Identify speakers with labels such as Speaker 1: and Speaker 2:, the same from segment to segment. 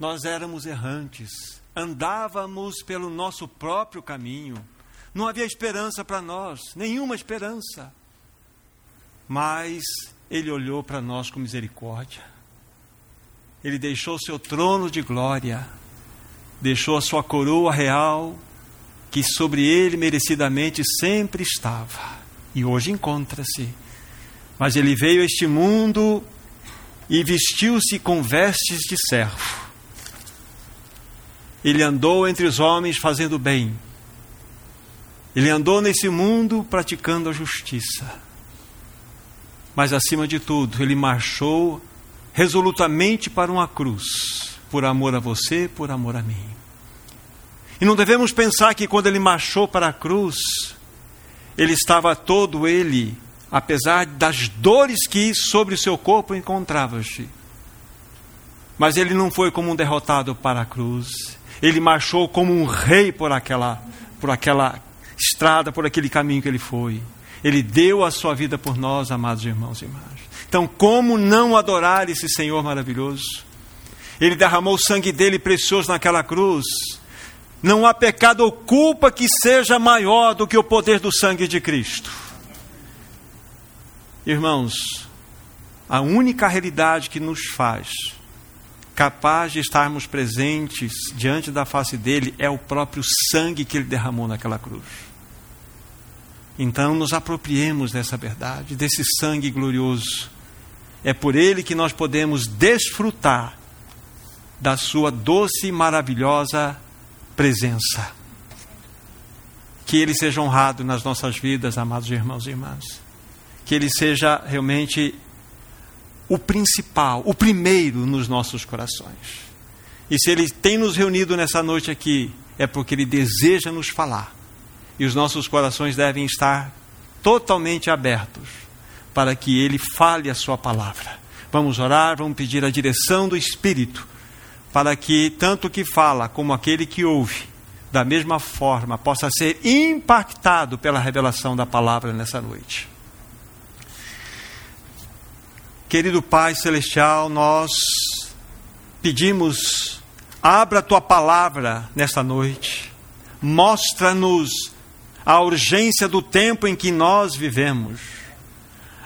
Speaker 1: nós éramos errantes, andávamos pelo nosso próprio caminho, não havia esperança para nós, nenhuma esperança. Mas Ele olhou para nós com misericórdia, Ele deixou seu trono de glória, deixou a sua coroa real, que sobre Ele merecidamente sempre estava, e hoje encontra-se. Mas Ele veio a este mundo e vestiu-se com vestes de servo. Ele andou entre os homens fazendo bem. Ele andou nesse mundo praticando a justiça. Mas, acima de tudo, ele marchou resolutamente para uma cruz, por amor a você, por amor a mim. E não devemos pensar que quando ele marchou para a cruz, ele estava todo ele apesar das dores que sobre o seu corpo encontrava-se. Mas ele não foi como um derrotado para a cruz. Ele marchou como um rei por aquela, por aquela estrada, por aquele caminho que ele foi. Ele deu a sua vida por nós, amados irmãos e irmãs. Então, como não adorar esse Senhor maravilhoso? Ele derramou o sangue dele precioso naquela cruz. Não há pecado ou culpa que seja maior do que o poder do sangue de Cristo. Irmãos, a única realidade que nos faz capaz de estarmos presentes diante da face dele é o próprio sangue que ele derramou naquela cruz. Então, nos apropriemos dessa verdade, desse sangue glorioso. É por ele que nós podemos desfrutar da sua doce e maravilhosa presença. Que ele seja honrado nas nossas vidas, amados irmãos e irmãs que ele seja realmente o principal, o primeiro nos nossos corações. E se ele tem nos reunido nessa noite aqui, é porque ele deseja nos falar. E os nossos corações devem estar totalmente abertos para que ele fale a sua palavra. Vamos orar, vamos pedir a direção do Espírito, para que tanto o que fala como aquele que ouve, da mesma forma, possa ser impactado pela revelação da palavra nessa noite. Querido Pai Celestial, nós pedimos, abra a tua palavra nesta noite, mostra-nos a urgência do tempo em que nós vivemos.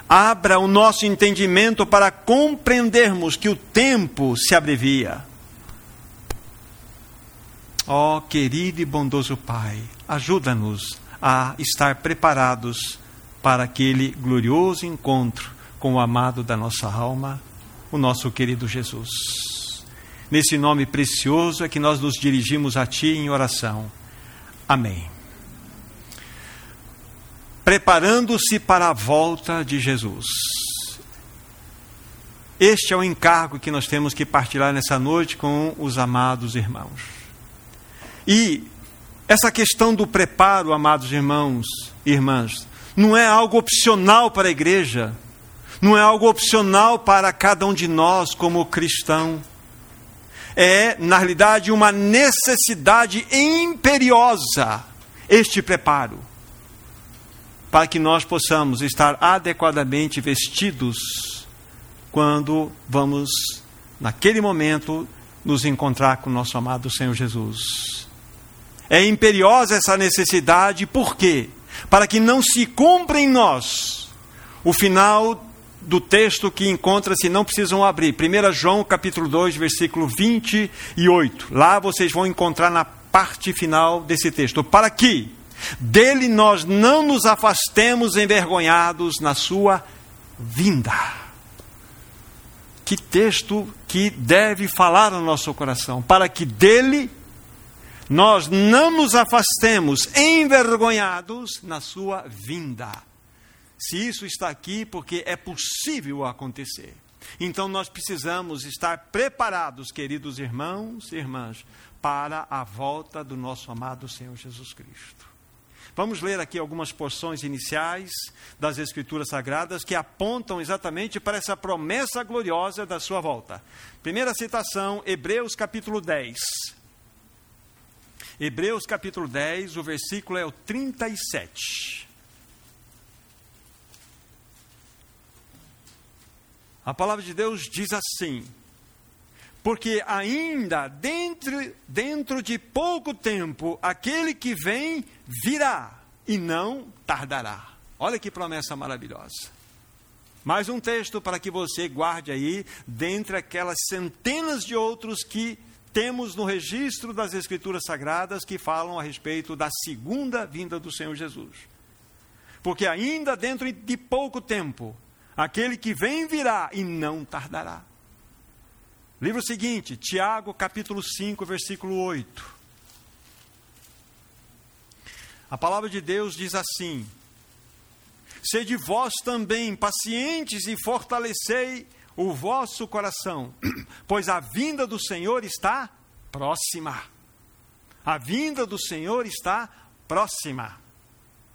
Speaker 1: Abra o nosso entendimento para compreendermos que o tempo se abrevia. Ó oh, querido e bondoso Pai, ajuda-nos a estar preparados para aquele glorioso encontro com o amado da nossa alma, o nosso querido Jesus. Nesse nome precioso é que nós nos dirigimos a Ti em oração. Amém. Preparando-se para a volta de Jesus. Este é o encargo que nós temos que partilhar nessa noite com os amados irmãos. E essa questão do preparo, amados irmãos e irmãs, não é algo opcional para a igreja não é algo opcional para cada um de nós como cristão. É, na realidade, uma necessidade imperiosa este preparo para que nós possamos estar adequadamente vestidos quando vamos, naquele momento, nos encontrar com o nosso amado Senhor Jesus. É imperiosa essa necessidade, por quê? Para que não se cumpra em nós o final do texto que encontra-se, não precisam abrir. 1 João capítulo 2, versículo 28. Lá vocês vão encontrar na parte final desse texto. Para que dele nós não nos afastemos envergonhados na sua vinda. Que texto que deve falar no nosso coração. Para que dele nós não nos afastemos envergonhados na sua vinda se isso está aqui, porque é possível acontecer. Então nós precisamos estar preparados, queridos irmãos e irmãs, para a volta do nosso amado Senhor Jesus Cristo. Vamos ler aqui algumas porções iniciais das Escrituras Sagradas que apontam exatamente para essa promessa gloriosa da sua volta. Primeira citação, Hebreus capítulo 10. Hebreus capítulo 10, o versículo é o 37. A palavra de Deus diz assim: porque ainda dentro, dentro de pouco tempo aquele que vem virá e não tardará. Olha que promessa maravilhosa. Mais um texto para que você guarde aí, dentre aquelas centenas de outros que temos no registro das Escrituras Sagradas que falam a respeito da segunda vinda do Senhor Jesus. Porque ainda dentro de pouco tempo, aquele que vem virá e não tardará. Livro seguinte, Tiago, capítulo 5, versículo 8. A palavra de Deus diz assim: Sede vós também pacientes e fortalecei o vosso coração, pois a vinda do Senhor está próxima. A vinda do Senhor está próxima.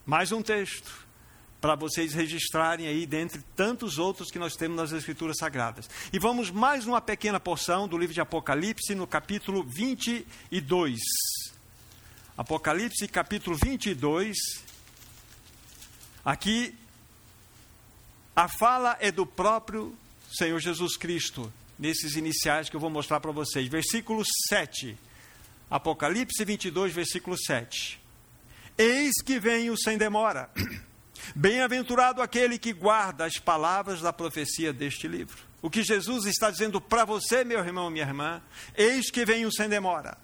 Speaker 1: Mais um texto para vocês registrarem aí dentre tantos outros que nós temos nas Escrituras Sagradas. E vamos mais uma pequena porção do livro de Apocalipse, no capítulo 22. Apocalipse, capítulo 22. Aqui, a fala é do próprio Senhor Jesus Cristo, nesses iniciais que eu vou mostrar para vocês. Versículo 7. Apocalipse 22, versículo 7. Eis que venho sem demora. Bem-aventurado aquele que guarda as palavras da profecia deste livro. O que Jesus está dizendo para você, meu irmão, minha irmã, eis que venho sem demora.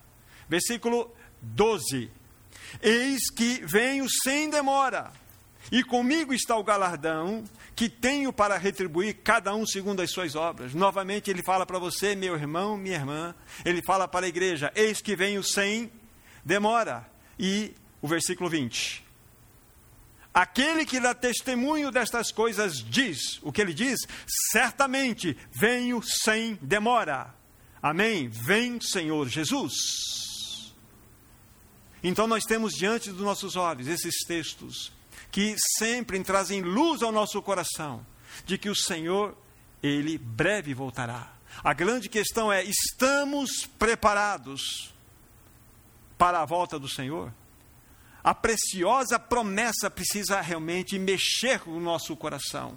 Speaker 1: Versículo 12: Eis que venho sem demora, e comigo está o galardão que tenho para retribuir cada um segundo as suas obras. Novamente ele fala para você, meu irmão, minha irmã, ele fala para a igreja: Eis que venho sem demora. E o versículo 20: Aquele que dá testemunho destas coisas diz, o que ele diz? Certamente venho sem demora. Amém? Vem, Senhor Jesus. Então nós temos diante dos nossos olhos esses textos que sempre trazem luz ao nosso coração de que o Senhor, ele breve voltará. A grande questão é: estamos preparados para a volta do Senhor? A preciosa promessa precisa realmente mexer com o nosso coração.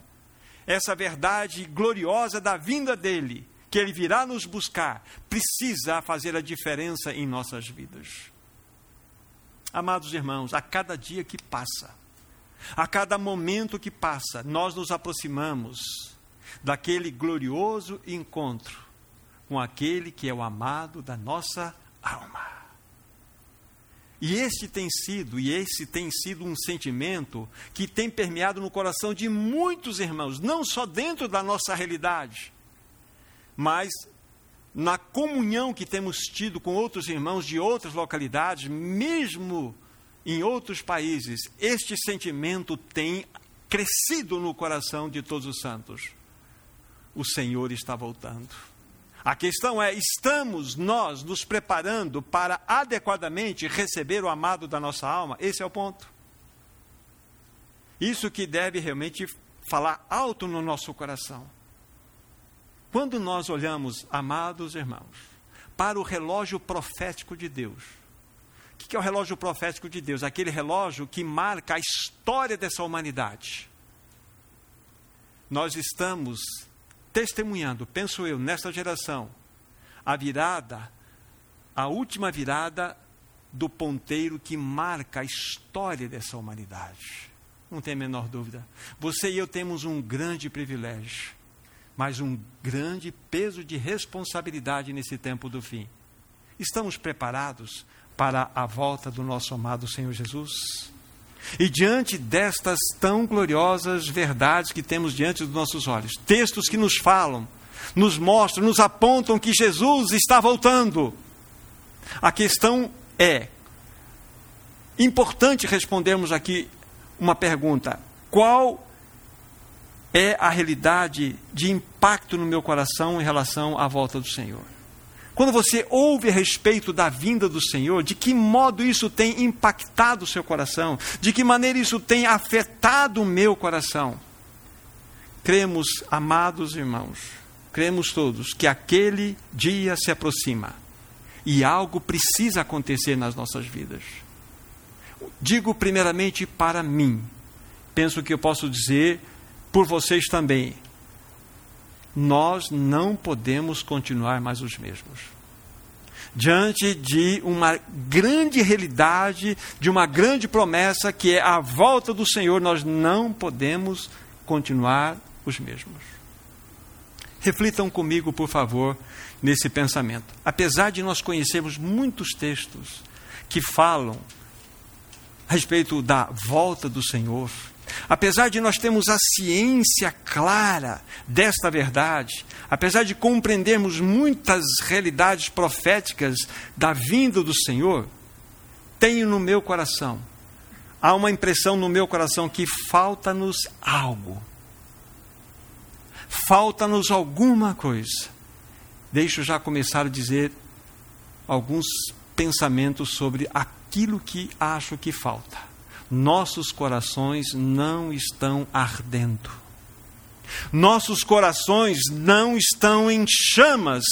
Speaker 1: Essa verdade gloriosa da vinda dele, que ele virá nos buscar, precisa fazer a diferença em nossas vidas. Amados irmãos, a cada dia que passa, a cada momento que passa, nós nos aproximamos daquele glorioso encontro com aquele que é o amado da nossa alma. E este tem sido, e esse tem sido um sentimento que tem permeado no coração de muitos irmãos, não só dentro da nossa realidade, mas na comunhão que temos tido com outros irmãos de outras localidades, mesmo em outros países, este sentimento tem crescido no coração de todos os santos. O Senhor está voltando. A questão é: estamos nós nos preparando para adequadamente receber o amado da nossa alma? Esse é o ponto. Isso que deve realmente falar alto no nosso coração. Quando nós olhamos, amados irmãos, para o relógio profético de Deus, o que é o relógio profético de Deus? Aquele relógio que marca a história dessa humanidade. Nós estamos testemunhando, penso eu, nesta geração, a virada, a última virada do ponteiro que marca a história dessa humanidade. Não tem a menor dúvida. Você e eu temos um grande privilégio, mas um grande peso de responsabilidade nesse tempo do fim. Estamos preparados para a volta do nosso amado Senhor Jesus? E diante destas tão gloriosas verdades que temos diante dos nossos olhos, textos que nos falam, nos mostram, nos apontam que Jesus está voltando. A questão é: importante respondermos aqui uma pergunta: qual é a realidade de impacto no meu coração em relação à volta do Senhor? Quando você ouve a respeito da vinda do Senhor, de que modo isso tem impactado o seu coração? De que maneira isso tem afetado o meu coração? Cremos, amados irmãos, cremos todos que aquele dia se aproxima e algo precisa acontecer nas nossas vidas. Digo primeiramente para mim, penso que eu posso dizer por vocês também. Nós não podemos continuar mais os mesmos. Diante de uma grande realidade, de uma grande promessa que é a volta do Senhor, nós não podemos continuar os mesmos. Reflitam comigo, por favor, nesse pensamento. Apesar de nós conhecermos muitos textos que falam a respeito da volta do Senhor, apesar de nós termos a ciência clara desta verdade, apesar de compreendermos muitas realidades proféticas da vinda do Senhor, tenho no meu coração, há uma impressão no meu coração que falta-nos algo. Falta-nos alguma coisa. Deixo já começar a dizer alguns pensamentos sobre aquilo que acho que falta. Nossos corações não estão ardendo. Nossos corações não estão em chamas,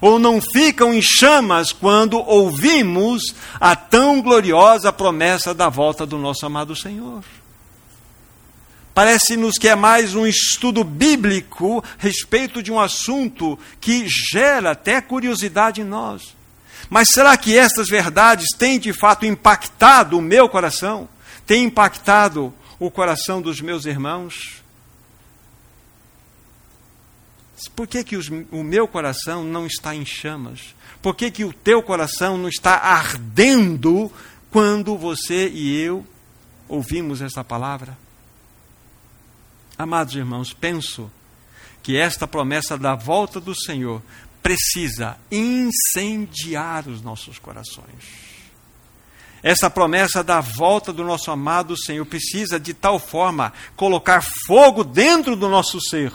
Speaker 1: ou não ficam em chamas quando ouvimos a tão gloriosa promessa da volta do nosso amado Senhor. Parece-nos que é mais um estudo bíblico a respeito de um assunto que gera até curiosidade em nós. Mas será que estas verdades têm de fato impactado o meu coração? Têm impactado o coração dos meus irmãos? Por que, que os, o meu coração não está em chamas? Por que, que o teu coração não está ardendo quando você e eu ouvimos essa palavra? Amados irmãos, penso que esta promessa da volta do Senhor precisa incendiar os nossos corações. Essa promessa da volta do nosso amado Senhor precisa de tal forma colocar fogo dentro do nosso ser.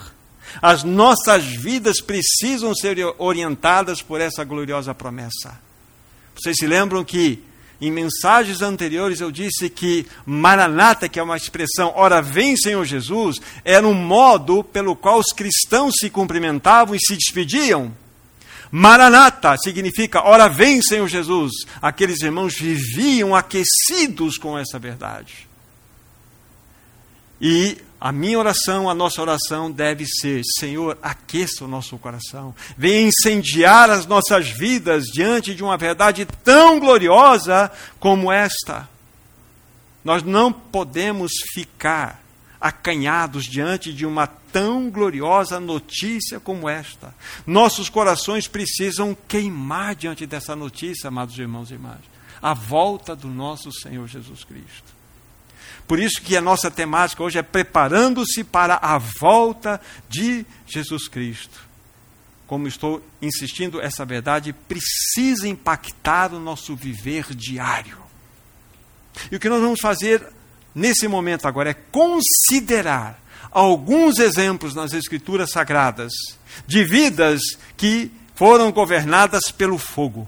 Speaker 1: As nossas vidas precisam ser orientadas por essa gloriosa promessa. Vocês se lembram que em mensagens anteriores eu disse que Maranata, que é uma expressão, ora vem Senhor Jesus, era um modo pelo qual os cristãos se cumprimentavam e se despediam. Maranata significa, ora vem Senhor Jesus. Aqueles irmãos viviam aquecidos com essa verdade. E a minha oração, a nossa oração deve ser: Senhor, aqueça o nosso coração, venha incendiar as nossas vidas diante de uma verdade tão gloriosa como esta. Nós não podemos ficar acanhados diante de uma tão gloriosa notícia como esta. Nossos corações precisam queimar diante dessa notícia, amados irmãos e irmãs. A volta do nosso Senhor Jesus Cristo. Por isso que a nossa temática hoje é preparando-se para a volta de Jesus Cristo. Como estou insistindo, essa verdade precisa impactar o nosso viver diário. E o que nós vamos fazer nesse momento agora é considerar alguns exemplos nas Escrituras Sagradas de vidas que foram governadas pelo fogo,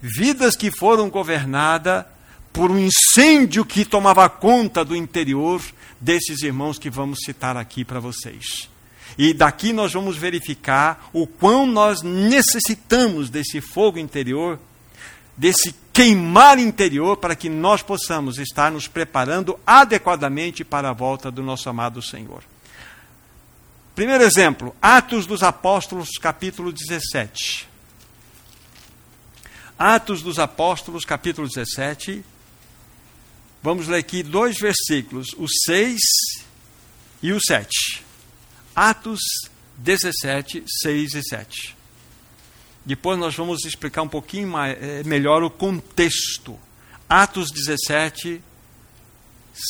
Speaker 1: vidas que foram governadas por um incêndio que tomava conta do interior desses irmãos que vamos citar aqui para vocês. E daqui nós vamos verificar o quão nós necessitamos desse fogo interior, desse queimar interior, para que nós possamos estar nos preparando adequadamente para a volta do nosso amado Senhor. Primeiro exemplo, Atos dos Apóstolos, capítulo 17. Atos dos Apóstolos, capítulo 17, Vamos ler aqui dois versículos, o 6 e o 7. Atos 17, 6 e 7. Depois nós vamos explicar um pouquinho mais, é, melhor o contexto. Atos 17,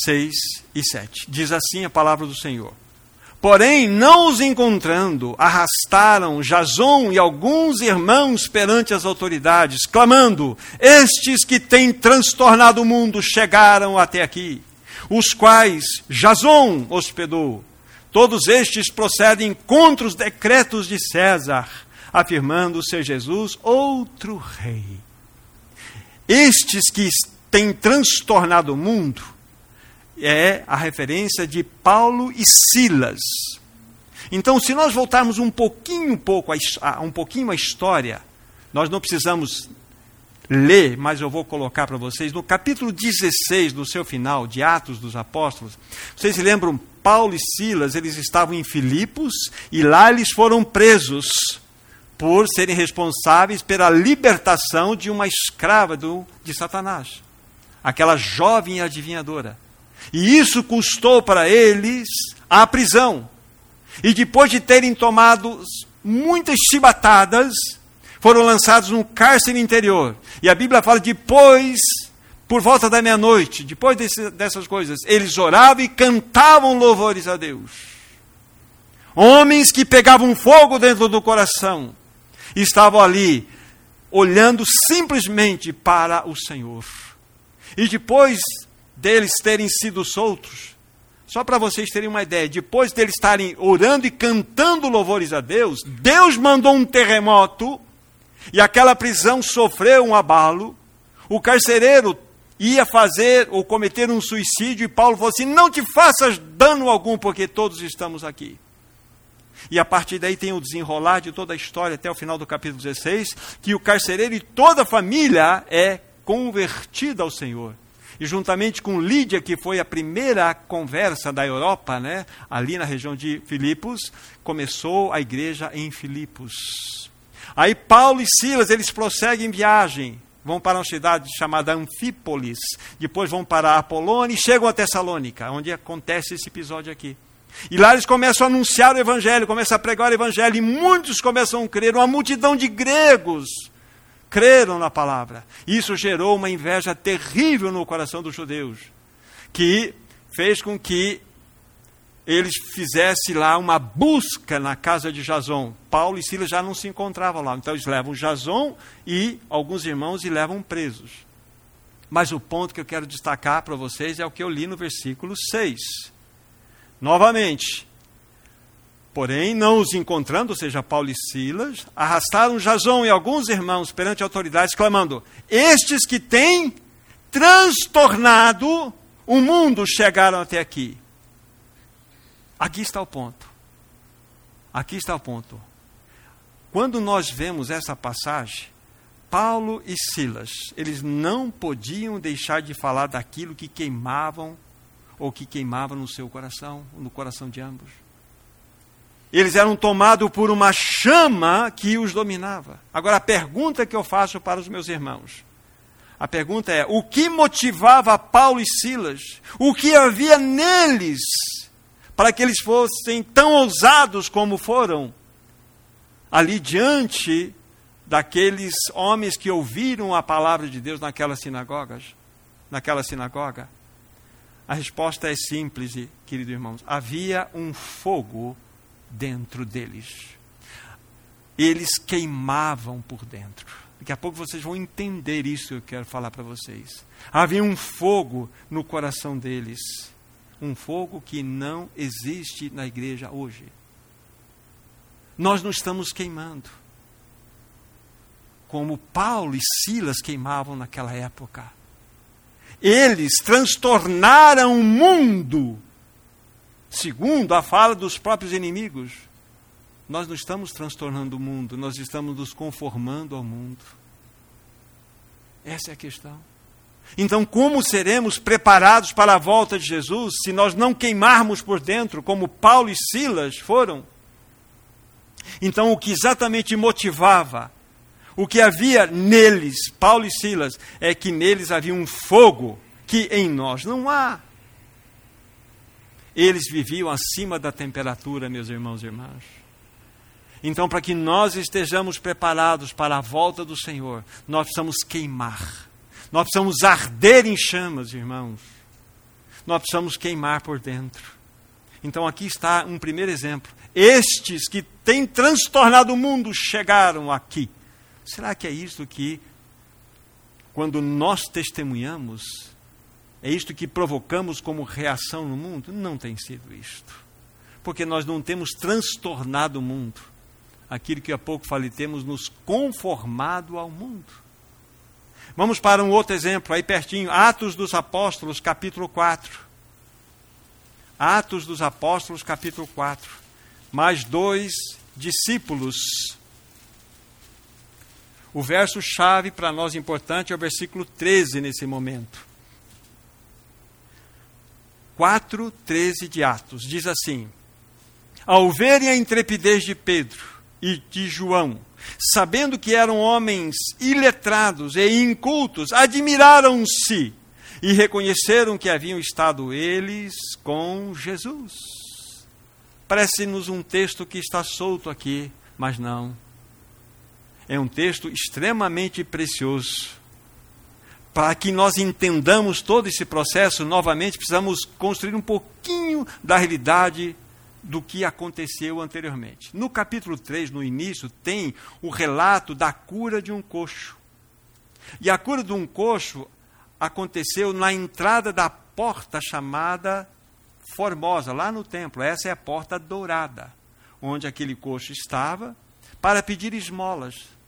Speaker 1: 6 e 7. Diz assim a palavra do Senhor. Porém, não os encontrando, arrastaram Jason e alguns irmãos perante as autoridades, clamando: Estes que têm transtornado o mundo chegaram até aqui, os quais Jason hospedou. Todos estes procedem contra os decretos de César, afirmando ser Jesus outro rei. Estes que têm transtornado o mundo é a referência de Paulo e Silas. Então, se nós voltarmos um pouquinho, pouco a, um pouquinho a história, nós não precisamos ler, mas eu vou colocar para vocês, no capítulo 16 do seu final, de Atos dos Apóstolos, vocês se lembram, Paulo e Silas, eles estavam em Filipos e lá eles foram presos por serem responsáveis pela libertação de uma escrava do, de Satanás, aquela jovem adivinhadora. E isso custou para eles a prisão. E depois de terem tomado muitas chibatadas, foram lançados num cárcere interior. E a Bíblia fala depois, por volta da meia-noite, depois desse, dessas coisas, eles oravam e cantavam louvores a Deus. Homens que pegavam fogo dentro do coração estavam ali olhando simplesmente para o Senhor. E depois deles terem sido soltos, só para vocês terem uma ideia, depois deles estarem orando e cantando louvores a Deus, Deus mandou um terremoto e aquela prisão sofreu um abalo. O carcereiro ia fazer ou cometer um suicídio e Paulo falou assim: Não te faças dano algum, porque todos estamos aqui. E a partir daí tem o desenrolar de toda a história até o final do capítulo 16, que o carcereiro e toda a família é convertida ao Senhor. E juntamente com Lídia, que foi a primeira conversa da Europa, né, ali na região de Filipos, começou a igreja em Filipos. Aí Paulo e Silas, eles prosseguem viagem. Vão para uma cidade chamada Anfípolis. Depois vão para Apolônia e chegam a Tessalônica, onde acontece esse episódio aqui. E lá eles começam a anunciar o evangelho, começam a pregar o evangelho, e muitos começam a crer, uma multidão de gregos creram na palavra. Isso gerou uma inveja terrível no coração dos judeus, que fez com que eles fizessem lá uma busca na casa de Jason. Paulo e Silas já não se encontravam lá. Então eles levam Jason e alguns irmãos e levam presos. Mas o ponto que eu quero destacar para vocês é o que eu li no versículo 6. Novamente. Porém, não os encontrando, ou seja, Paulo e Silas, arrastaram Jason e alguns irmãos perante autoridades, clamando: Estes que têm transtornado o mundo chegaram até aqui. Aqui está o ponto. Aqui está o ponto. Quando nós vemos essa passagem, Paulo e Silas, eles não podiam deixar de falar daquilo que queimavam ou que queimava no seu coração, no coração de ambos. Eles eram tomados por uma chama que os dominava. Agora, a pergunta que eu faço para os meus irmãos: a pergunta é: o que motivava Paulo e Silas? O que havia neles para que eles fossem tão ousados como foram ali diante daqueles homens que ouviram a palavra de Deus naquelas sinagogas, naquela sinagoga? A resposta é simples, queridos irmãos. Havia um fogo dentro deles. Eles queimavam por dentro. Daqui a pouco vocês vão entender isso que eu quero falar para vocês. Havia um fogo no coração deles um fogo que não existe na igreja hoje. Nós não estamos queimando. Como Paulo e Silas queimavam naquela época. Eles transtornaram o mundo, segundo a fala dos próprios inimigos. Nós não estamos transtornando o mundo, nós estamos nos conformando ao mundo. Essa é a questão. Então, como seremos preparados para a volta de Jesus se nós não queimarmos por dentro, como Paulo e Silas foram? Então, o que exatamente motivava, o que havia neles, Paulo e Silas, é que neles havia um fogo que em nós não há. Eles viviam acima da temperatura, meus irmãos e irmãs. Então, para que nós estejamos preparados para a volta do Senhor, nós precisamos queimar nós precisamos arder em chamas, irmãos. Nós precisamos queimar por dentro. Então aqui está um primeiro exemplo. Estes que têm transtornado o mundo chegaram aqui. Será que é isto que, quando nós testemunhamos, é isto que provocamos como reação no mundo? Não tem sido isto. Porque nós não temos transtornado o mundo. Aquilo que há pouco falei, temos nos conformado ao mundo. Vamos para um outro exemplo, aí pertinho, Atos dos Apóstolos, capítulo 4. Atos dos Apóstolos, capítulo 4. Mais dois discípulos. O verso-chave para nós importante é o versículo 13 nesse momento. 4, 13 de Atos. Diz assim: Ao verem a intrepidez de Pedro e de João, sabendo que eram homens iletrados e incultos, admiraram-se e reconheceram que haviam estado eles com Jesus. Parece-nos um texto que está solto aqui, mas não. É um texto extremamente precioso. Para que nós entendamos todo esse processo, novamente precisamos construir um pouquinho da realidade do que aconteceu anteriormente. No capítulo 3, no início, tem o relato da cura de um coxo. E a cura de um coxo aconteceu na entrada da porta chamada Formosa, lá no templo. Essa é a porta dourada, onde aquele coxo estava, para pedir esmolas.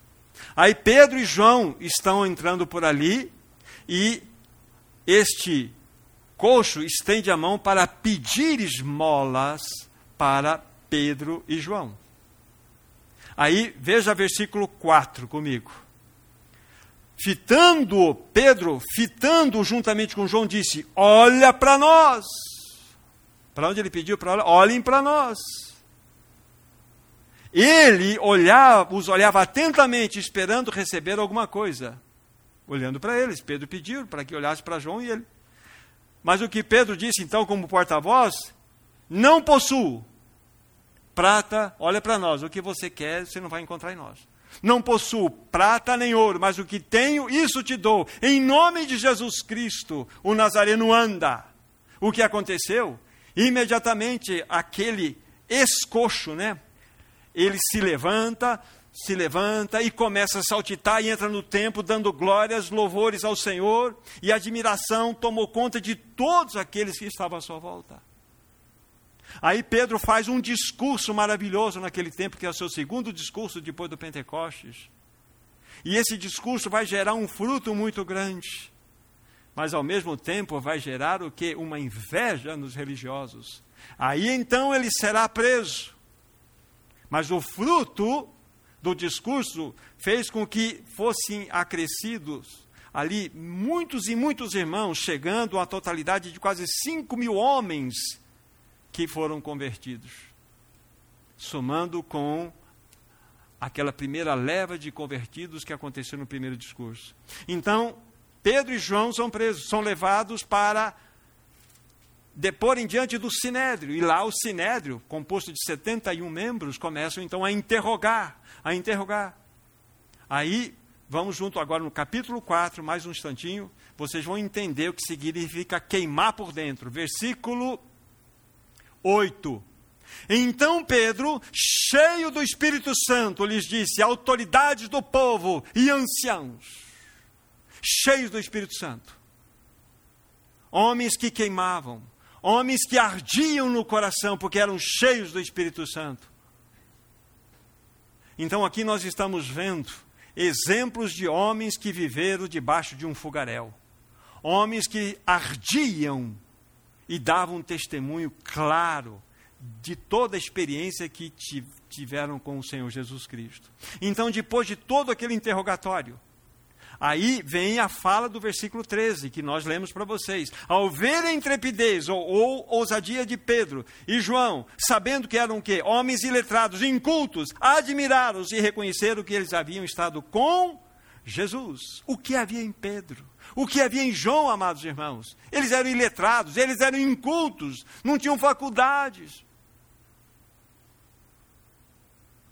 Speaker 1: Aí Pedro e João estão entrando por ali e este coxo estende a mão para pedir esmolas para Pedro e João. Aí veja versículo 4 comigo. Fitando Pedro, fitando juntamente com João, disse: Olha para nós. Para onde ele pediu para? Olhem para nós. Ele olhava, os olhava atentamente, esperando receber alguma coisa. Olhando para eles, Pedro pediu para que olhasse para João e ele. Mas o que Pedro disse então, como porta-voz, não possuo prata, olha para nós, o que você quer, você não vai encontrar em nós. Não possuo prata nem ouro, mas o que tenho, isso te dou. Em nome de Jesus Cristo, o Nazareno anda. O que aconteceu? Imediatamente aquele escoxo, né? Ele se levanta, se levanta e começa a saltitar e entra no templo dando glórias, louvores ao Senhor, e admiração tomou conta de todos aqueles que estavam à sua volta. Aí Pedro faz um discurso maravilhoso naquele tempo, que é o seu segundo discurso depois do Pentecostes. E esse discurso vai gerar um fruto muito grande. Mas ao mesmo tempo vai gerar o que? Uma inveja nos religiosos. Aí então ele será preso. Mas o fruto do discurso fez com que fossem acrescidos ali muitos e muitos irmãos, chegando à totalidade de quase 5 mil homens que foram convertidos, somando com aquela primeira leva de convertidos que aconteceu no primeiro discurso. Então, Pedro e João são presos, são levados para deporem diante do sinédrio. E lá o sinédrio, composto de 71 membros, começam então a interrogar, a interrogar. Aí, vamos junto agora no capítulo 4, mais um instantinho, vocês vão entender o que significa queimar por dentro. Versículo 8. Então Pedro, cheio do Espírito Santo, lhes disse: autoridades do povo e anciãos, cheios do Espírito Santo, homens que queimavam, homens que ardiam no coração porque eram cheios do Espírito Santo. Então aqui nós estamos vendo exemplos de homens que viveram debaixo de um fogaréu, homens que ardiam e dava um testemunho claro de toda a experiência que tiveram com o Senhor Jesus Cristo. Então, depois de todo aquele interrogatório, aí vem a fala do versículo 13, que nós lemos para vocês. Ao ver a intrepidez ou, ou, ousadia de Pedro e João, sabendo que eram que homens iletrados, incultos, admiraram-se e reconheceram que eles haviam estado com Jesus. O que havia em Pedro? O que havia em João, amados irmãos? Eles eram iletrados, eles eram incultos, não tinham faculdades.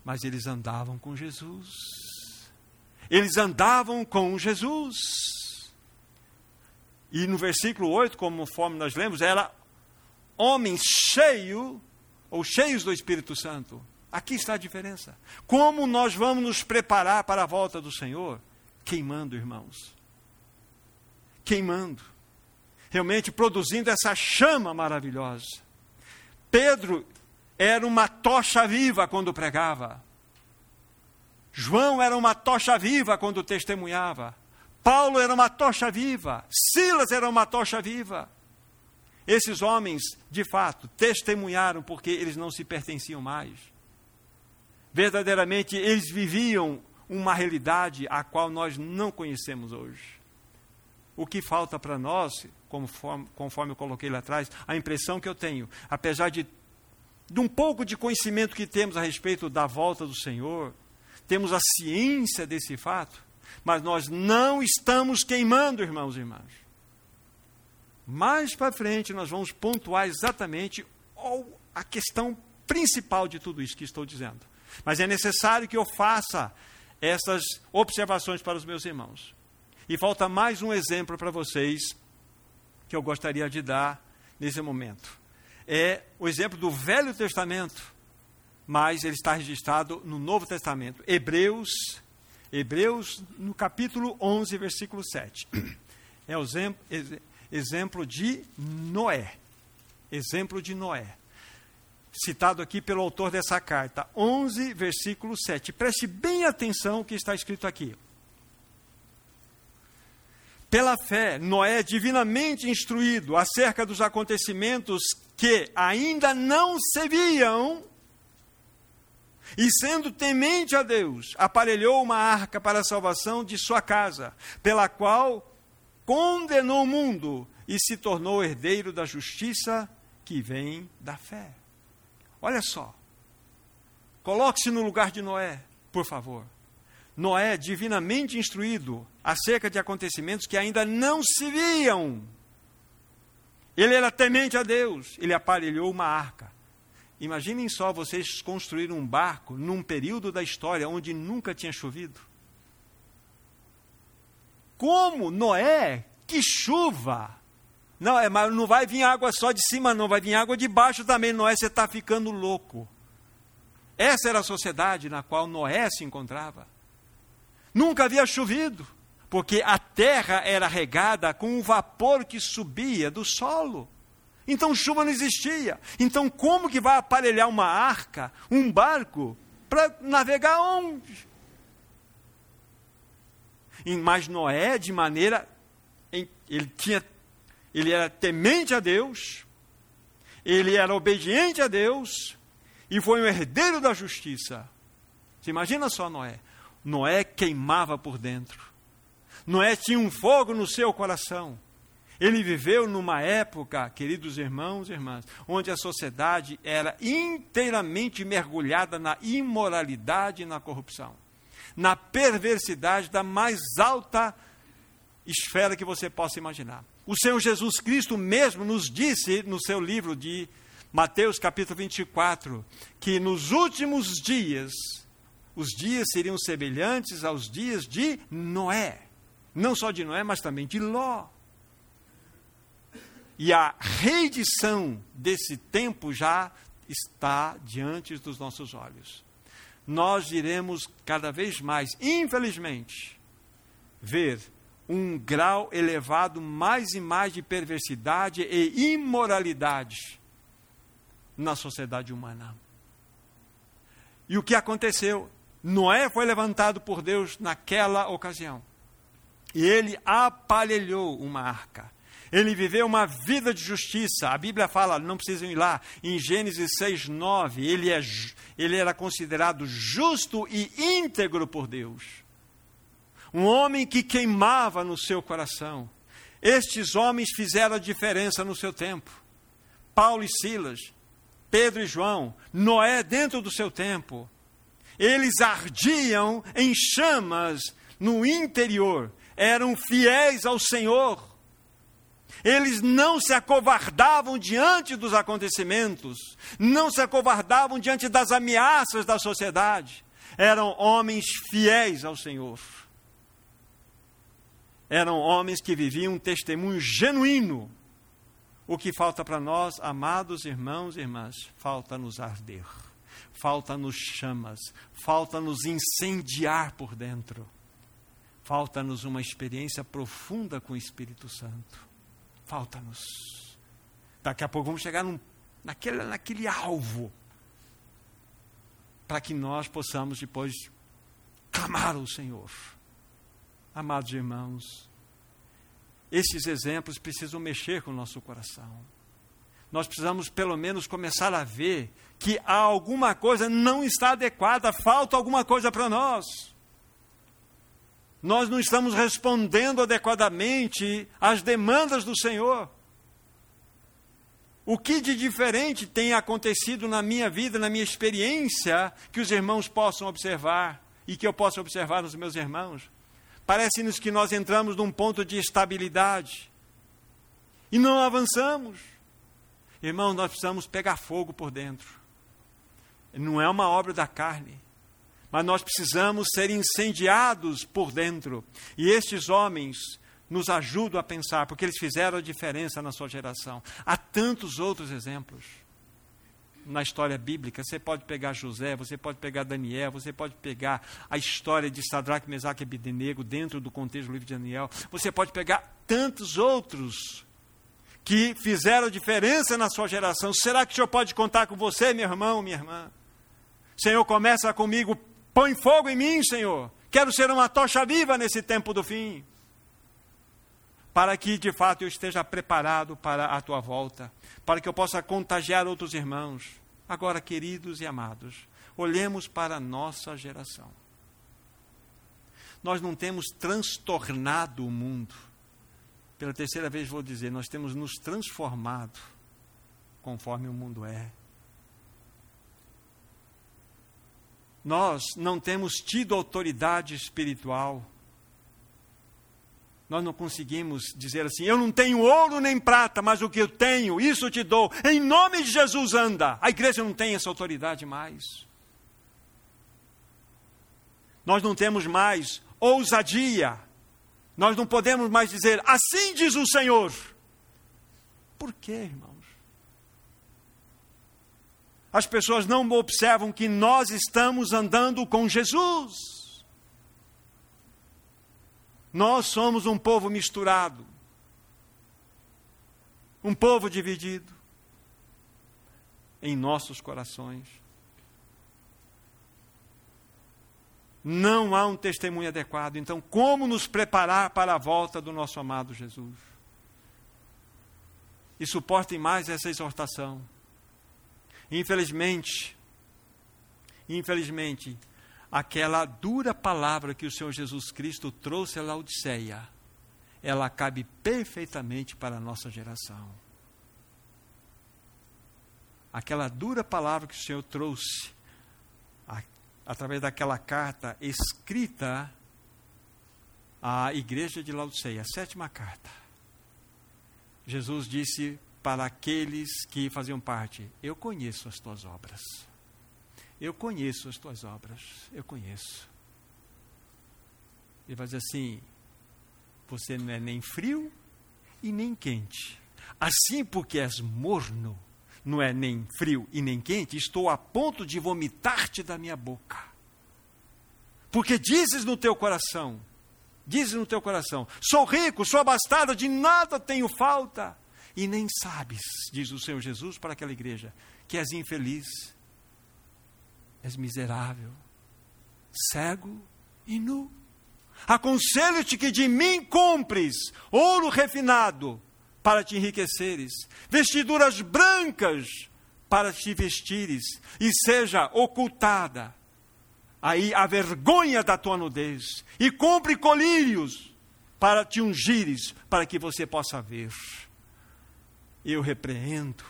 Speaker 1: Mas eles andavam com Jesus. Eles andavam com Jesus. E no versículo 8, conforme nós lemos, era homens cheios ou cheios do Espírito Santo. Aqui está a diferença. Como nós vamos nos preparar para a volta do Senhor? Queimando, irmãos queimando, realmente produzindo essa chama maravilhosa. Pedro era uma tocha viva quando pregava. João era uma tocha viva quando testemunhava. Paulo era uma tocha viva. Silas era uma tocha viva. Esses homens, de fato, testemunharam porque eles não se pertenciam mais. Verdadeiramente, eles viviam uma realidade a qual nós não conhecemos hoje o que falta para nós, conforme, conforme eu coloquei lá atrás, a impressão que eu tenho, apesar de, de um pouco de conhecimento que temos a respeito da volta do Senhor, temos a ciência desse fato, mas nós não estamos queimando, irmãos e irmãs. Mais para frente, nós vamos pontuar exatamente a questão principal de tudo isso que estou dizendo. Mas é necessário que eu faça essas observações para os meus irmãos. E falta mais um exemplo para vocês que eu gostaria de dar nesse momento. É o exemplo do Velho Testamento, mas ele está registrado no Novo Testamento. Hebreus, Hebreus no capítulo 11, versículo 7. É o exemplo de Noé. Exemplo de Noé. Citado aqui pelo autor dessa carta, 11, versículo 7. Preste bem atenção o que está escrito aqui. Pela fé, Noé, divinamente instruído acerca dos acontecimentos que ainda não se viam, e sendo temente a Deus, aparelhou uma arca para a salvação de sua casa, pela qual condenou o mundo e se tornou herdeiro da justiça que vem da fé. Olha só. Coloque-se no lugar de Noé, por favor. Noé, divinamente instruído acerca de acontecimentos que ainda não se viam. Ele era temente a Deus, ele aparelhou uma arca. Imaginem só vocês construírem um barco num período da história onde nunca tinha chovido. Como Noé, que chuva! Não, é, mas não vai vir água só de cima, não, vai vir água de baixo também. Noé, você está ficando louco. Essa era a sociedade na qual Noé se encontrava. Nunca havia chovido, porque a terra era regada com o vapor que subia do solo. Então chuva não existia. Então, como que vai aparelhar uma arca, um barco, para navegar onde? Mas Noé, de maneira. Ele, tinha, ele era temente a Deus, ele era obediente a Deus e foi um herdeiro da justiça. Você imagina só Noé? Noé queimava por dentro. Noé tinha um fogo no seu coração. Ele viveu numa época, queridos irmãos e irmãs, onde a sociedade era inteiramente mergulhada na imoralidade e na corrupção na perversidade da mais alta esfera que você possa imaginar. O Senhor Jesus Cristo mesmo nos disse no seu livro de Mateus capítulo 24 que nos últimos dias os dias seriam semelhantes aos dias de Noé. Não só de Noé, mas também de Ló. E a reedição desse tempo já está diante dos nossos olhos nós iremos cada vez mais, infelizmente, ver um grau elevado mais e mais de perversidade e imoralidade na sociedade humana. E o que aconteceu? Noé foi levantado por Deus naquela ocasião. E ele aparelhou uma arca. Ele viveu uma vida de justiça. A Bíblia fala, não precisam ir lá, em Gênesis 6, 9, ele, é, ele era considerado justo e íntegro por Deus. Um homem que queimava no seu coração. Estes homens fizeram a diferença no seu tempo. Paulo e Silas, Pedro e João, Noé dentro do seu tempo. Eles ardiam em chamas no interior, eram fiéis ao Senhor eles não se acovardavam diante dos acontecimentos, não se acovardavam diante das ameaças da sociedade. Eram homens fiéis ao Senhor. Eram homens que viviam um testemunho genuíno. O que falta para nós, amados irmãos e irmãs, falta-nos arder, falta-nos chamas, falta-nos incendiar por dentro, falta-nos uma experiência profunda com o Espírito Santo falta-nos. Daqui a pouco vamos chegar num, naquele, naquele alvo para que nós possamos depois clamar ao Senhor. Amados irmãos, esses exemplos precisam mexer com o nosso coração. Nós precisamos, pelo menos, começar a ver que alguma coisa não está adequada, falta alguma coisa para nós. Nós não estamos respondendo adequadamente às demandas do Senhor. O que de diferente tem acontecido na minha vida, na minha experiência, que os irmãos possam observar e que eu possa observar nos meus irmãos? Parece-nos que nós entramos num ponto de estabilidade e não avançamos. Irmãos, nós precisamos pegar fogo por dentro. Não é uma obra da carne, mas nós precisamos ser incendiados por dentro. E estes homens nos ajudam a pensar, porque eles fizeram a diferença na sua geração. Há tantos outros exemplos na história bíblica. Você pode pegar José, você pode pegar Daniel, você pode pegar a história de Sadraque, Mesaque e Abednego dentro do contexto do livro de Daniel. Você pode pegar tantos outros que fizeram diferença na sua geração. Será que o Senhor pode contar com você, meu irmão, minha irmã? Senhor, começa comigo, põe fogo em mim, Senhor. Quero ser uma tocha viva nesse tempo do fim. Para que de fato eu esteja preparado para a tua volta, para que eu possa contagiar outros irmãos. Agora, queridos e amados, olhemos para a nossa geração. Nós não temos transtornado o mundo pela terceira vez vou dizer, nós temos nos transformado conforme o mundo é. Nós não temos tido autoridade espiritual. Nós não conseguimos dizer assim: eu não tenho ouro nem prata, mas o que eu tenho, isso te dou. Em nome de Jesus, anda. A igreja não tem essa autoridade mais. Nós não temos mais ousadia nós não podemos mais dizer, assim diz o Senhor. Por quê, irmãos? As pessoas não observam que nós estamos andando com Jesus. Nós somos um povo misturado, um povo dividido em nossos corações. não há um testemunho adequado. Então, como nos preparar para a volta do nosso amado Jesus? E suportem mais essa exortação. Infelizmente, infelizmente, aquela dura palavra que o Senhor Jesus Cristo trouxe à Laodiceia, ela cabe perfeitamente para a nossa geração. Aquela dura palavra que o Senhor trouxe através daquela carta escrita à igreja de Laodiceia, a sétima carta. Jesus disse para aqueles que faziam parte: Eu conheço as tuas obras. Eu conheço as tuas obras. Eu conheço. Ele vai dizer assim: Você não é nem frio e nem quente. Assim, porque és morno não é nem frio e nem quente, estou a ponto de vomitar-te da minha boca. Porque dizes no teu coração, dizes no teu coração, sou rico, sou abastado, de nada tenho falta. E nem sabes, diz o Senhor Jesus para aquela igreja, que és infeliz, és miserável, cego e nu. Aconselho-te que de mim compres ouro refinado, para te enriqueceres, vestiduras brancas para te vestires, e seja ocultada aí a vergonha da tua nudez, e compre colírios para te ungires, para que você possa ver. Eu repreendo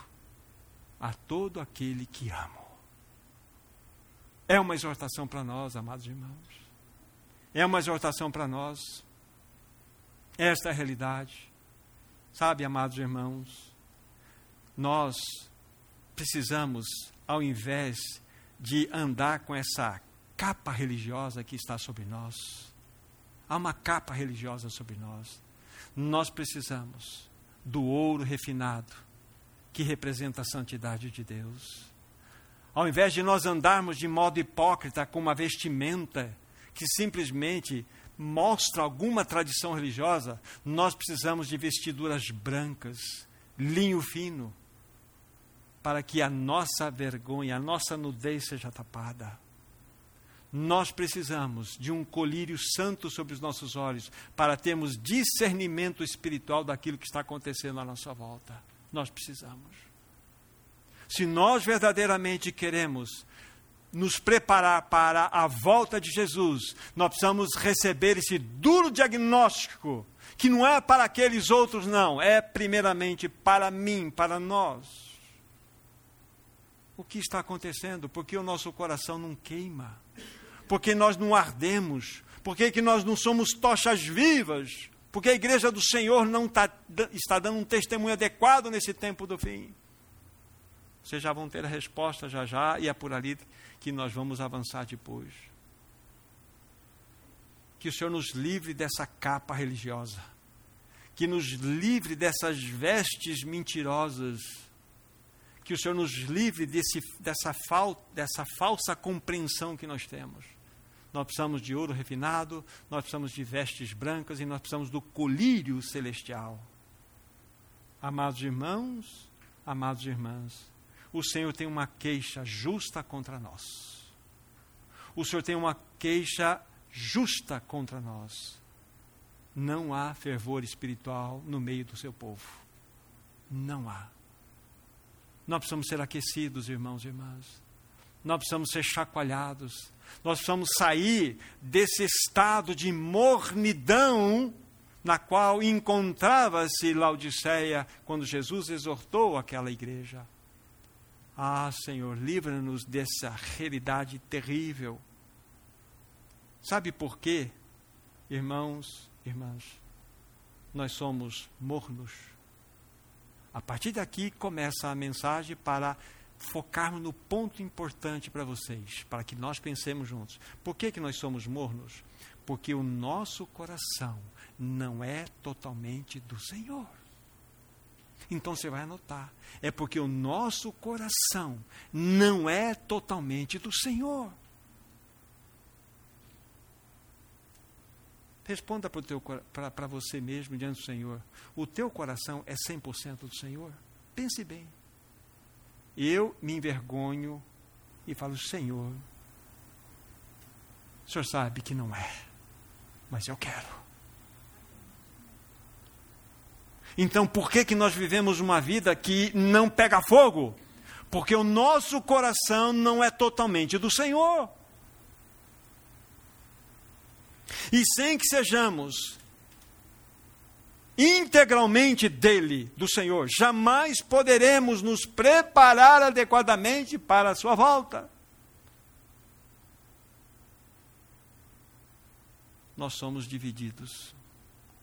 Speaker 1: a todo aquele que amo. É uma exortação para nós, amados irmãos. É uma exortação para nós. Esta é a realidade. Sabe, amados irmãos, nós precisamos, ao invés de andar com essa capa religiosa que está sobre nós, há uma capa religiosa sobre nós, nós precisamos do ouro refinado, que representa a santidade de Deus. Ao invés de nós andarmos de modo hipócrita com uma vestimenta que simplesmente mostra alguma tradição religiosa, nós precisamos de vestiduras brancas, linho fino, para que a nossa vergonha, a nossa nudez seja tapada. Nós precisamos de um colírio santo sobre os nossos olhos para termos discernimento espiritual daquilo que está acontecendo à nossa volta. Nós precisamos. Se nós verdadeiramente queremos nos preparar para a volta de Jesus, nós precisamos receber esse duro diagnóstico, que não é para aqueles outros, não, é primeiramente para mim, para nós. O que está acontecendo? Porque o nosso coração não queima, porque nós não ardemos, porque que nós não somos tochas vivas, porque a igreja do Senhor não tá, está dando um testemunho adequado nesse tempo do fim. Vocês já vão ter a resposta já já, e é por ali que nós vamos avançar depois. Que o Senhor nos livre dessa capa religiosa, que nos livre dessas vestes mentirosas, que o Senhor nos livre desse, dessa, fal, dessa falsa compreensão que nós temos. Nós precisamos de ouro refinado, nós precisamos de vestes brancas e nós precisamos do colírio celestial. Amados irmãos, amados irmãs, o Senhor tem uma queixa justa contra nós. O Senhor tem uma queixa justa contra nós. Não há fervor espiritual no meio do seu povo. Não há. Nós precisamos ser aquecidos, irmãos e irmãs. Nós precisamos ser chacoalhados. Nós precisamos sair desse estado de mornidão na qual encontrava-se Laodiceia quando Jesus exortou aquela igreja. Ah, Senhor, livra-nos dessa realidade terrível. Sabe por quê, irmãos, irmãs? Nós somos mornos. A partir daqui começa a mensagem para focarmos no ponto importante para vocês, para que nós pensemos juntos. Por que, que nós somos mornos? Porque o nosso coração não é totalmente do Senhor. Então você vai anotar. É porque o nosso coração não é totalmente do Senhor. Responda para você mesmo diante do Senhor. O teu coração é 100% do Senhor? Pense bem. Eu me envergonho e falo, Senhor, o Senhor sabe que não é, mas eu quero. Então, por que, que nós vivemos uma vida que não pega fogo? Porque o nosso coração não é totalmente do Senhor. E sem que sejamos integralmente dele, do Senhor, jamais poderemos nos preparar adequadamente para a sua volta. Nós somos divididos.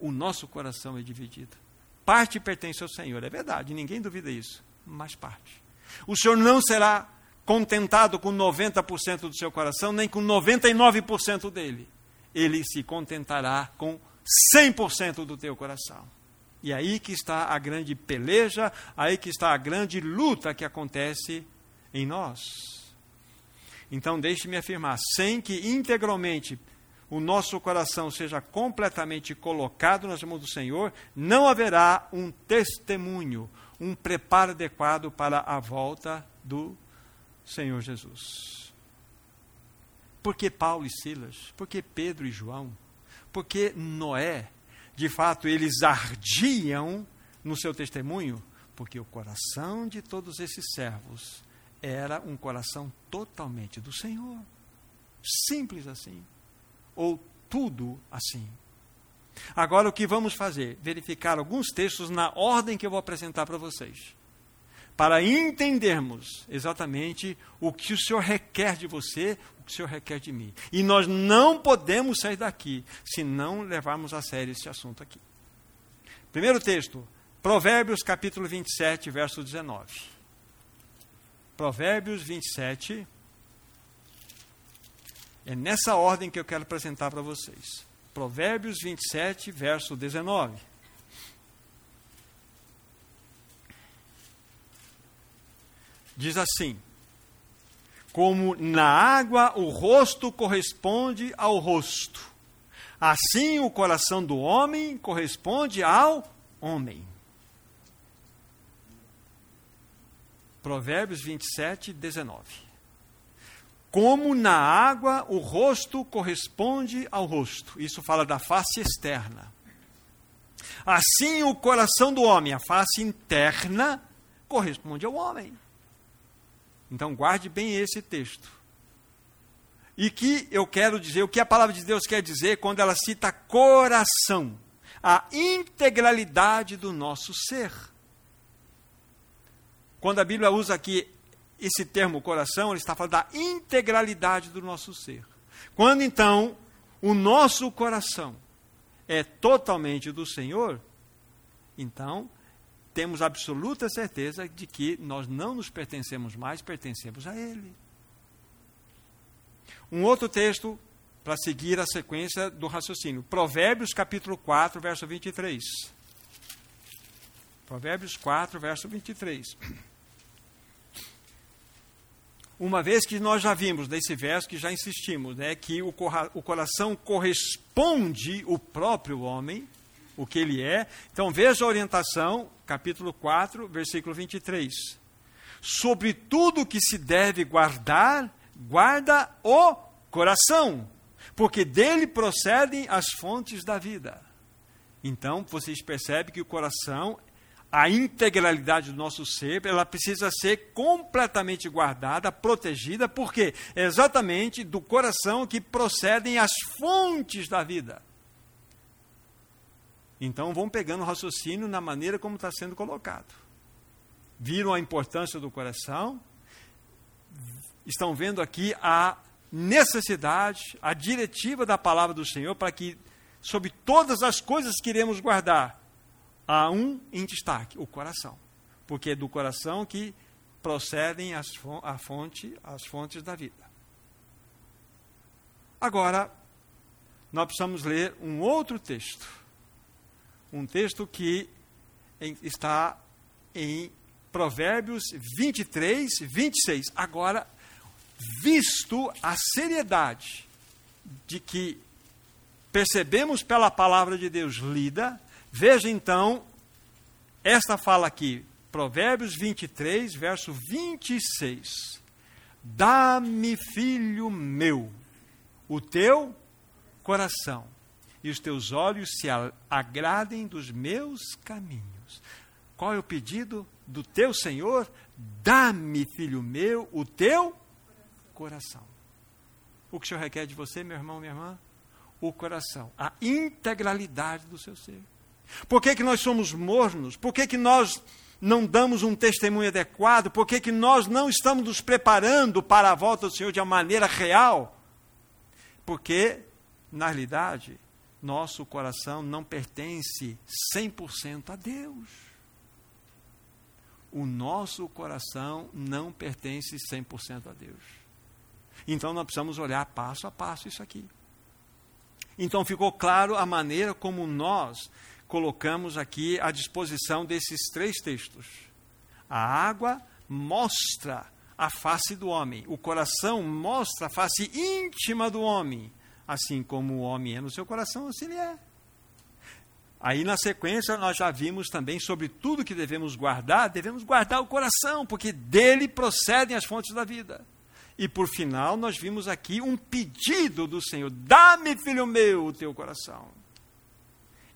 Speaker 1: O nosso coração é dividido. Parte pertence ao Senhor, é verdade, ninguém duvida isso, mas parte. O Senhor não será contentado com 90% do seu coração, nem com 99% dele. Ele se contentará com 100% do teu coração. E aí que está a grande peleja, aí que está a grande luta que acontece em nós. Então, deixe-me afirmar, sem que integralmente o nosso coração seja completamente colocado nas mãos do Senhor, não haverá um testemunho, um preparo adequado para a volta do Senhor Jesus. Por que Paulo e Silas? Por que Pedro e João? Por que Noé? De fato, eles ardiam no seu testemunho, porque o coração de todos esses servos era um coração totalmente do Senhor. Simples assim ou tudo assim. Agora, o que vamos fazer? Verificar alguns textos na ordem que eu vou apresentar para vocês, para entendermos exatamente o que o Senhor requer de você, o que o Senhor requer de mim. E nós não podemos sair daqui se não levarmos a sério esse assunto aqui. Primeiro texto, Provérbios capítulo 27, verso 19. Provérbios 27, é nessa ordem que eu quero apresentar para vocês. Provérbios 27, verso 19. Diz assim: Como na água o rosto corresponde ao rosto, assim o coração do homem corresponde ao homem. Provérbios 27, 19. Como na água o rosto corresponde ao rosto. Isso fala da face externa. Assim o coração do homem, a face interna, corresponde ao homem. Então guarde bem esse texto. E que eu quero dizer, o que a palavra de Deus quer dizer quando ela cita coração, a integralidade do nosso ser. Quando a Bíblia usa aqui esse termo coração, ele está falando da integralidade do nosso ser. Quando então o nosso coração é totalmente do Senhor, então temos absoluta certeza de que nós não nos pertencemos mais, pertencemos a Ele. Um outro texto para seguir a sequência do raciocínio. Provérbios capítulo 4, verso 23. Provérbios 4, verso 23. Uma vez que nós já vimos nesse verso, que já insistimos, né, que o, o coração corresponde o próprio homem, o que ele é. Então veja a orientação, capítulo 4, versículo 23. Sobre tudo que se deve guardar, guarda o coração, porque dele procedem as fontes da vida. Então, vocês percebem que o coração a integralidade do nosso ser, ela precisa ser completamente guardada, protegida, porque é exatamente do coração que procedem as fontes da vida. Então vão pegando o raciocínio na maneira como está sendo colocado. Viram a importância do coração, estão vendo aqui a necessidade, a diretiva da palavra do Senhor para que, sobre todas as coisas que iremos guardar, há um em destaque, o coração. Porque é do coração que procedem as, a fonte, as fontes da vida. Agora, nós precisamos ler um outro texto. Um texto que está em Provérbios 23, 26. Agora, visto a seriedade de que percebemos pela palavra de Deus lida, Veja então esta fala aqui, Provérbios 23, verso 26. Dá-me, filho meu, o teu coração, e os teus olhos se agradem dos meus caminhos. Qual é o pedido do teu Senhor? Dá-me, filho meu, o teu coração. O que o Senhor requer de você, meu irmão, minha irmã? O coração, a integralidade do seu ser. Por que, que nós somos mornos? Por que, que nós não damos um testemunho adequado? Por que, que nós não estamos nos preparando para a volta do Senhor de uma maneira real? Porque, na realidade, nosso coração não pertence 100% a Deus. O nosso coração não pertence 100% a Deus. Então nós precisamos olhar passo a passo isso aqui. Então ficou claro a maneira como nós colocamos aqui à disposição desses três textos. A água mostra a face do homem, o coração mostra a face íntima do homem. Assim como o homem é no seu coração, assim ele é. Aí na sequência nós já vimos também sobre tudo que devemos guardar, devemos guardar o coração, porque dele procedem as fontes da vida. E por final nós vimos aqui um pedido do Senhor: dá-me, filho meu, o teu coração.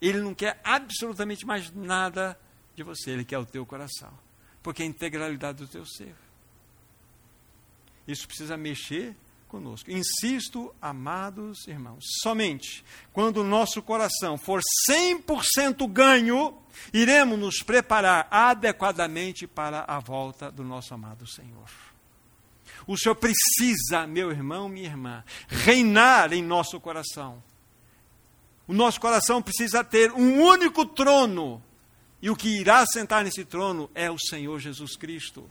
Speaker 1: Ele não quer absolutamente mais nada de você, ele quer o teu coração. Porque é a integralidade do teu ser. Isso precisa mexer conosco. Insisto, amados irmãos, somente quando o nosso coração for 100% ganho, iremos nos preparar adequadamente para a volta do nosso amado Senhor. O Senhor precisa, meu irmão, minha irmã, reinar em nosso coração o nosso coração precisa ter um único trono. E o que irá sentar nesse trono é o Senhor Jesus Cristo.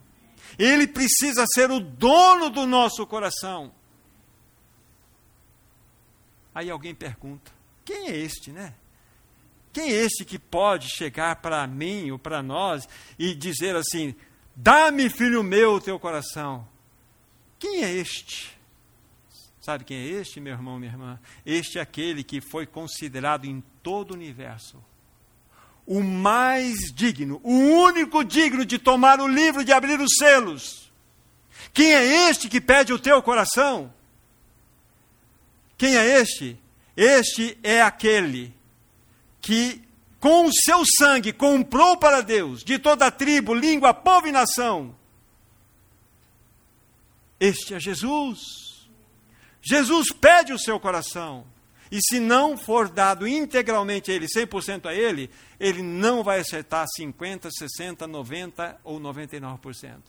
Speaker 1: Ele precisa ser o dono do nosso coração. Aí alguém pergunta: quem é este, né? Quem é este que pode chegar para mim ou para nós e dizer assim: dá-me, filho meu, o teu coração? Quem é este? Sabe quem é este, meu irmão, minha irmã? Este é aquele que foi considerado em todo o universo o mais digno, o único digno de tomar o livro, de abrir os selos. Quem é este que pede o teu coração? Quem é este? Este é aquele que, com o seu sangue, comprou para Deus, de toda tribo, língua, povo e nação. Este é Jesus. Jesus pede o seu coração. E se não for dado integralmente a Ele, 100% a Ele, Ele não vai acertar 50%, 60%, 90% ou 99%.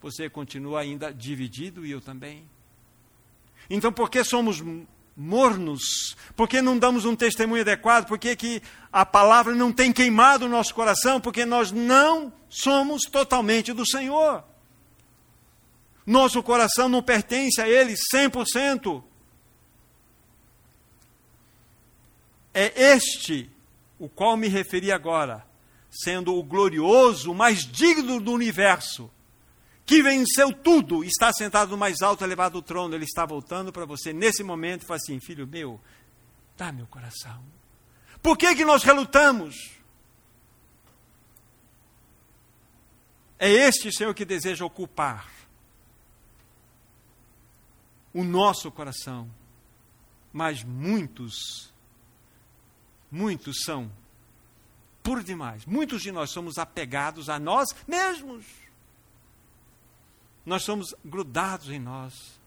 Speaker 1: Você continua ainda dividido e eu também. Então, por que somos mornos? Por que não damos um testemunho adequado? Por que, que a palavra não tem queimado o nosso coração? Porque nós não somos totalmente do Senhor. Nosso coração não pertence a Ele 100%. É este o qual me referi agora, sendo o glorioso, o mais digno do universo, que venceu tudo, está sentado no mais alto elevado do trono, ele está voltando para você nesse momento e fala assim: Filho meu, dá meu coração. Por que, que nós relutamos? É este Senhor que deseja ocupar o nosso coração, mas muitos Muitos são por demais. Muitos de nós somos apegados a nós mesmos. Nós somos grudados em nós.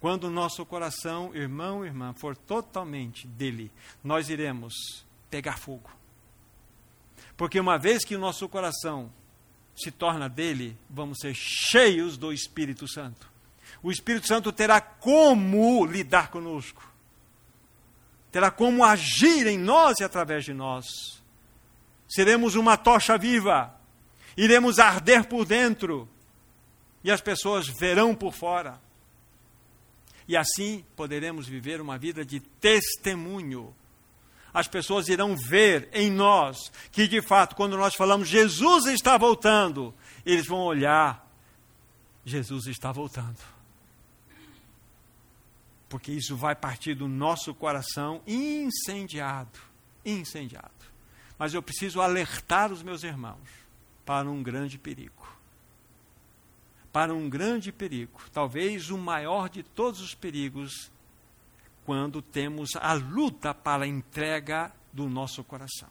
Speaker 1: Quando o nosso coração, irmão, irmã, for totalmente dele, nós iremos pegar fogo. Porque uma vez que o nosso coração se torna dele, vamos ser cheios do Espírito Santo. O Espírito Santo terá como lidar conosco terá como agir em nós e através de nós. Seremos uma tocha viva, iremos arder por dentro e as pessoas verão por fora. E assim poderemos viver uma vida de testemunho. As pessoas irão ver em nós que, de fato, quando nós falamos Jesus está voltando, eles vão olhar, Jesus está voltando porque isso vai partir do nosso coração incendiado incendiado. Mas eu preciso alertar os meus irmãos para um grande perigo. Para um grande perigo, talvez o maior de todos os perigos, quando temos a luta para a entrega do nosso coração.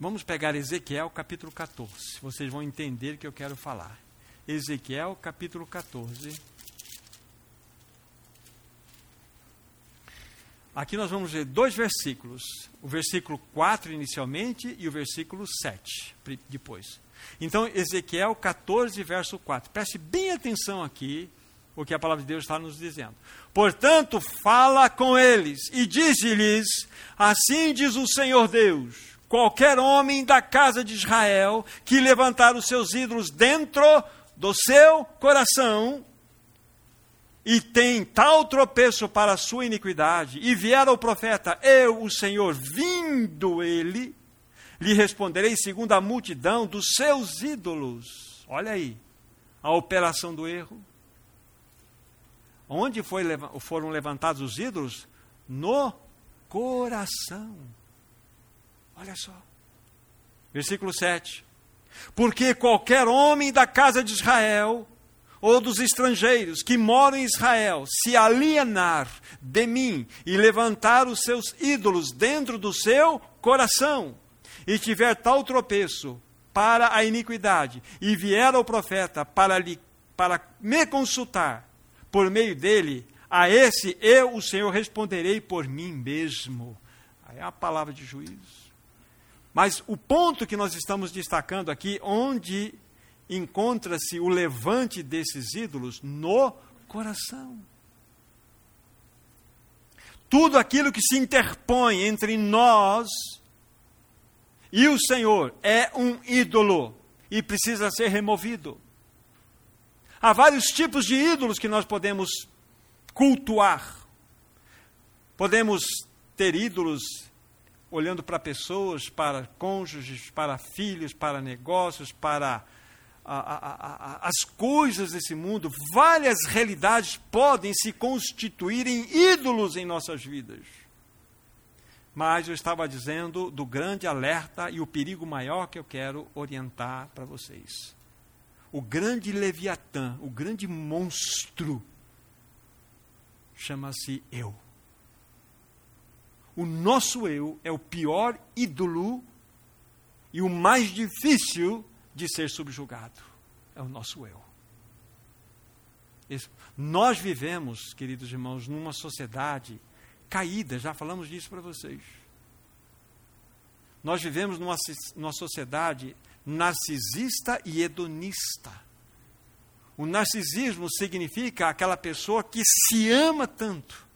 Speaker 1: Vamos pegar Ezequiel capítulo 14. Vocês vão entender o que eu quero falar. Ezequiel capítulo 14. Aqui nós vamos ver dois versículos, o versículo 4 inicialmente e o versículo 7 depois. Então, Ezequiel 14, verso 4. Preste bem atenção aqui o que a palavra de Deus está nos dizendo. Portanto, fala com eles e diz-lhes: Assim diz o Senhor Deus: qualquer homem da casa de Israel que levantar os seus ídolos dentro do seu coração e tem tal tropeço para a sua iniquidade, e vier ao profeta, eu, o Senhor, vindo ele, lhe responderei segundo a multidão dos seus ídolos. Olha aí, a operação do erro. Onde foi, foram levantados os ídolos? No coração. Olha só. Versículo 7. Porque qualquer homem da casa de Israel ou dos estrangeiros que moram em Israel se alienar de mim e levantar os seus ídolos dentro do seu coração, e tiver tal tropeço para a iniquidade, e vier ao profeta para, lhe, para me consultar, por meio dele, a esse eu, o Senhor, responderei por mim mesmo. Aí é a palavra de juízo. Mas o ponto que nós estamos destacando aqui, onde encontra-se o levante desses ídolos no coração. Tudo aquilo que se interpõe entre nós e o Senhor é um ídolo e precisa ser removido. Há vários tipos de ídolos que nós podemos cultuar. Podemos ter ídolos olhando para pessoas, para cônjuges, para filhos, para negócios, para a, a, as coisas desse mundo, várias realidades podem se constituir em ídolos em nossas vidas. Mas eu estava dizendo do grande alerta e o perigo maior que eu quero orientar para vocês. O grande Leviatã, o grande monstro, chama-se eu. O nosso eu é o pior ídolo e o mais difícil de ser subjugado. É o nosso eu. Nós vivemos, queridos irmãos, numa sociedade caída, já falamos disso para vocês. Nós vivemos numa, numa sociedade narcisista e hedonista. O narcisismo significa aquela pessoa que se ama tanto.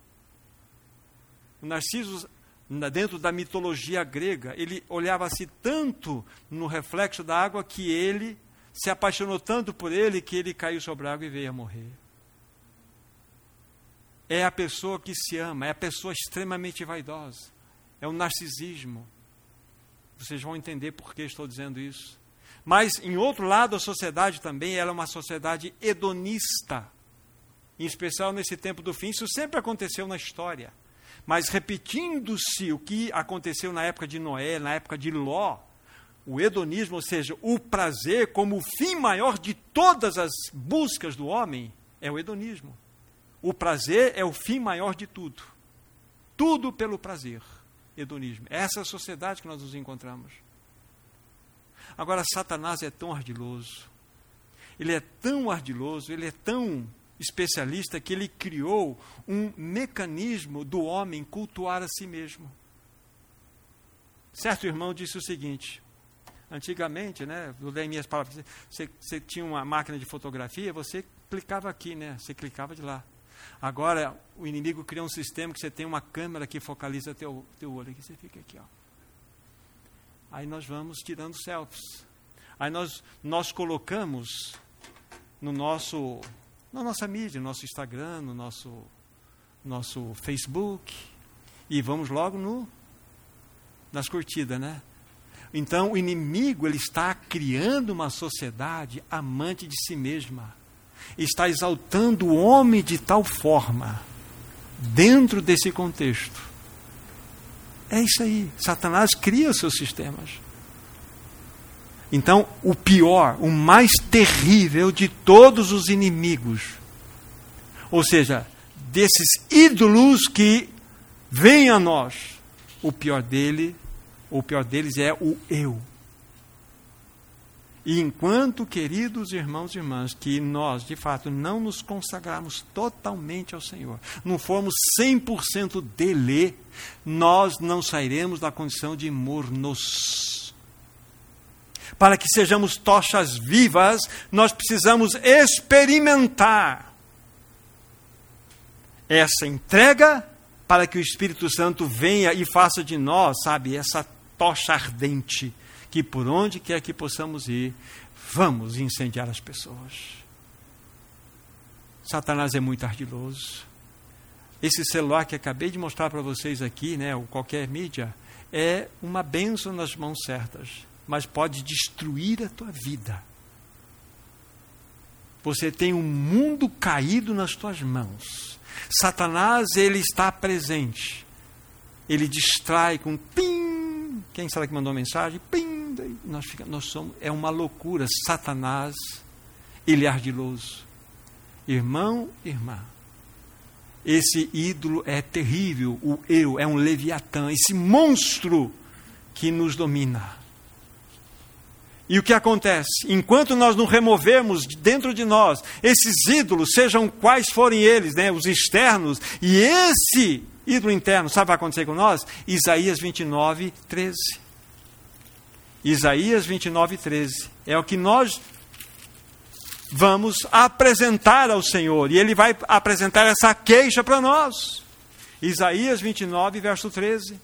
Speaker 1: O Narciso, dentro da mitologia grega, ele olhava-se tanto no reflexo da água que ele se apaixonou tanto por ele que ele caiu sobre a água e veio a morrer. É a pessoa que se ama, é a pessoa extremamente vaidosa. É o narcisismo. Vocês vão entender por que estou dizendo isso. Mas, em outro lado, a sociedade também ela é uma sociedade hedonista. Em especial nesse tempo do fim, isso sempre aconteceu na história. Mas repetindo-se o que aconteceu na época de Noé, na época de Ló, o hedonismo, ou seja, o prazer como o fim maior de todas as buscas do homem, é o hedonismo. O prazer é o fim maior de tudo. Tudo pelo prazer. Hedonismo. Essa é a sociedade que nós nos encontramos. Agora, Satanás é tão ardiloso. Ele é tão ardiloso, ele é tão especialista que ele criou um mecanismo do homem cultuar a si mesmo. Certo irmão disse o seguinte: antigamente, né, vou ler minhas palavras, você, você tinha uma máquina de fotografia, você clicava aqui, né, você clicava de lá. Agora, o inimigo cria um sistema que você tem uma câmera que focaliza teu, teu olho, aqui você fica aqui, ó. Aí nós vamos tirando selfies. Aí nós, nós colocamos no nosso, na nossa mídia, no nosso Instagram, no nosso, nosso Facebook, e vamos logo no, nas curtidas, né? Então, o inimigo ele está criando uma sociedade amante de si mesma. Está exaltando o homem de tal forma, dentro desse contexto, é isso aí. Satanás cria os seus sistemas. Então, o pior, o mais terrível de todos os inimigos, ou seja, desses ídolos que vêm a nós, o pior dele, o pior deles é o eu. E enquanto, queridos irmãos e irmãs, que nós, de fato, não nos consagrarmos totalmente ao Senhor, não formos 100% dele, nós não sairemos da condição de mornos. Para que sejamos tochas vivas, nós precisamos experimentar essa entrega para que o Espírito Santo venha e faça de nós, sabe, essa tocha ardente que por onde quer que possamos ir, vamos incendiar as pessoas. Satanás é muito ardiloso. Esse celular que acabei de mostrar para vocês aqui, né, ou qualquer mídia, é uma benção nas mãos certas, mas pode destruir a tua vida. Você tem um mundo caído nas tuas mãos. Satanás, ele está presente. Ele distrai com pim. Quem será que mandou mensagem? Pim nós, fica, nós somos, é uma loucura. Satanás, ele é ardiloso. Irmão, irmã, esse ídolo é terrível, o eu é um leviatã, esse monstro que nos domina. E o que acontece? Enquanto nós não removermos dentro de nós esses ídolos, sejam quais forem eles, né, os externos, e esse ídolo interno, sabe o que vai acontecer com nós? Isaías 29, 13. Isaías 29, 13. É o que nós vamos apresentar ao Senhor. E Ele vai apresentar essa queixa para nós. Isaías 29, verso 13.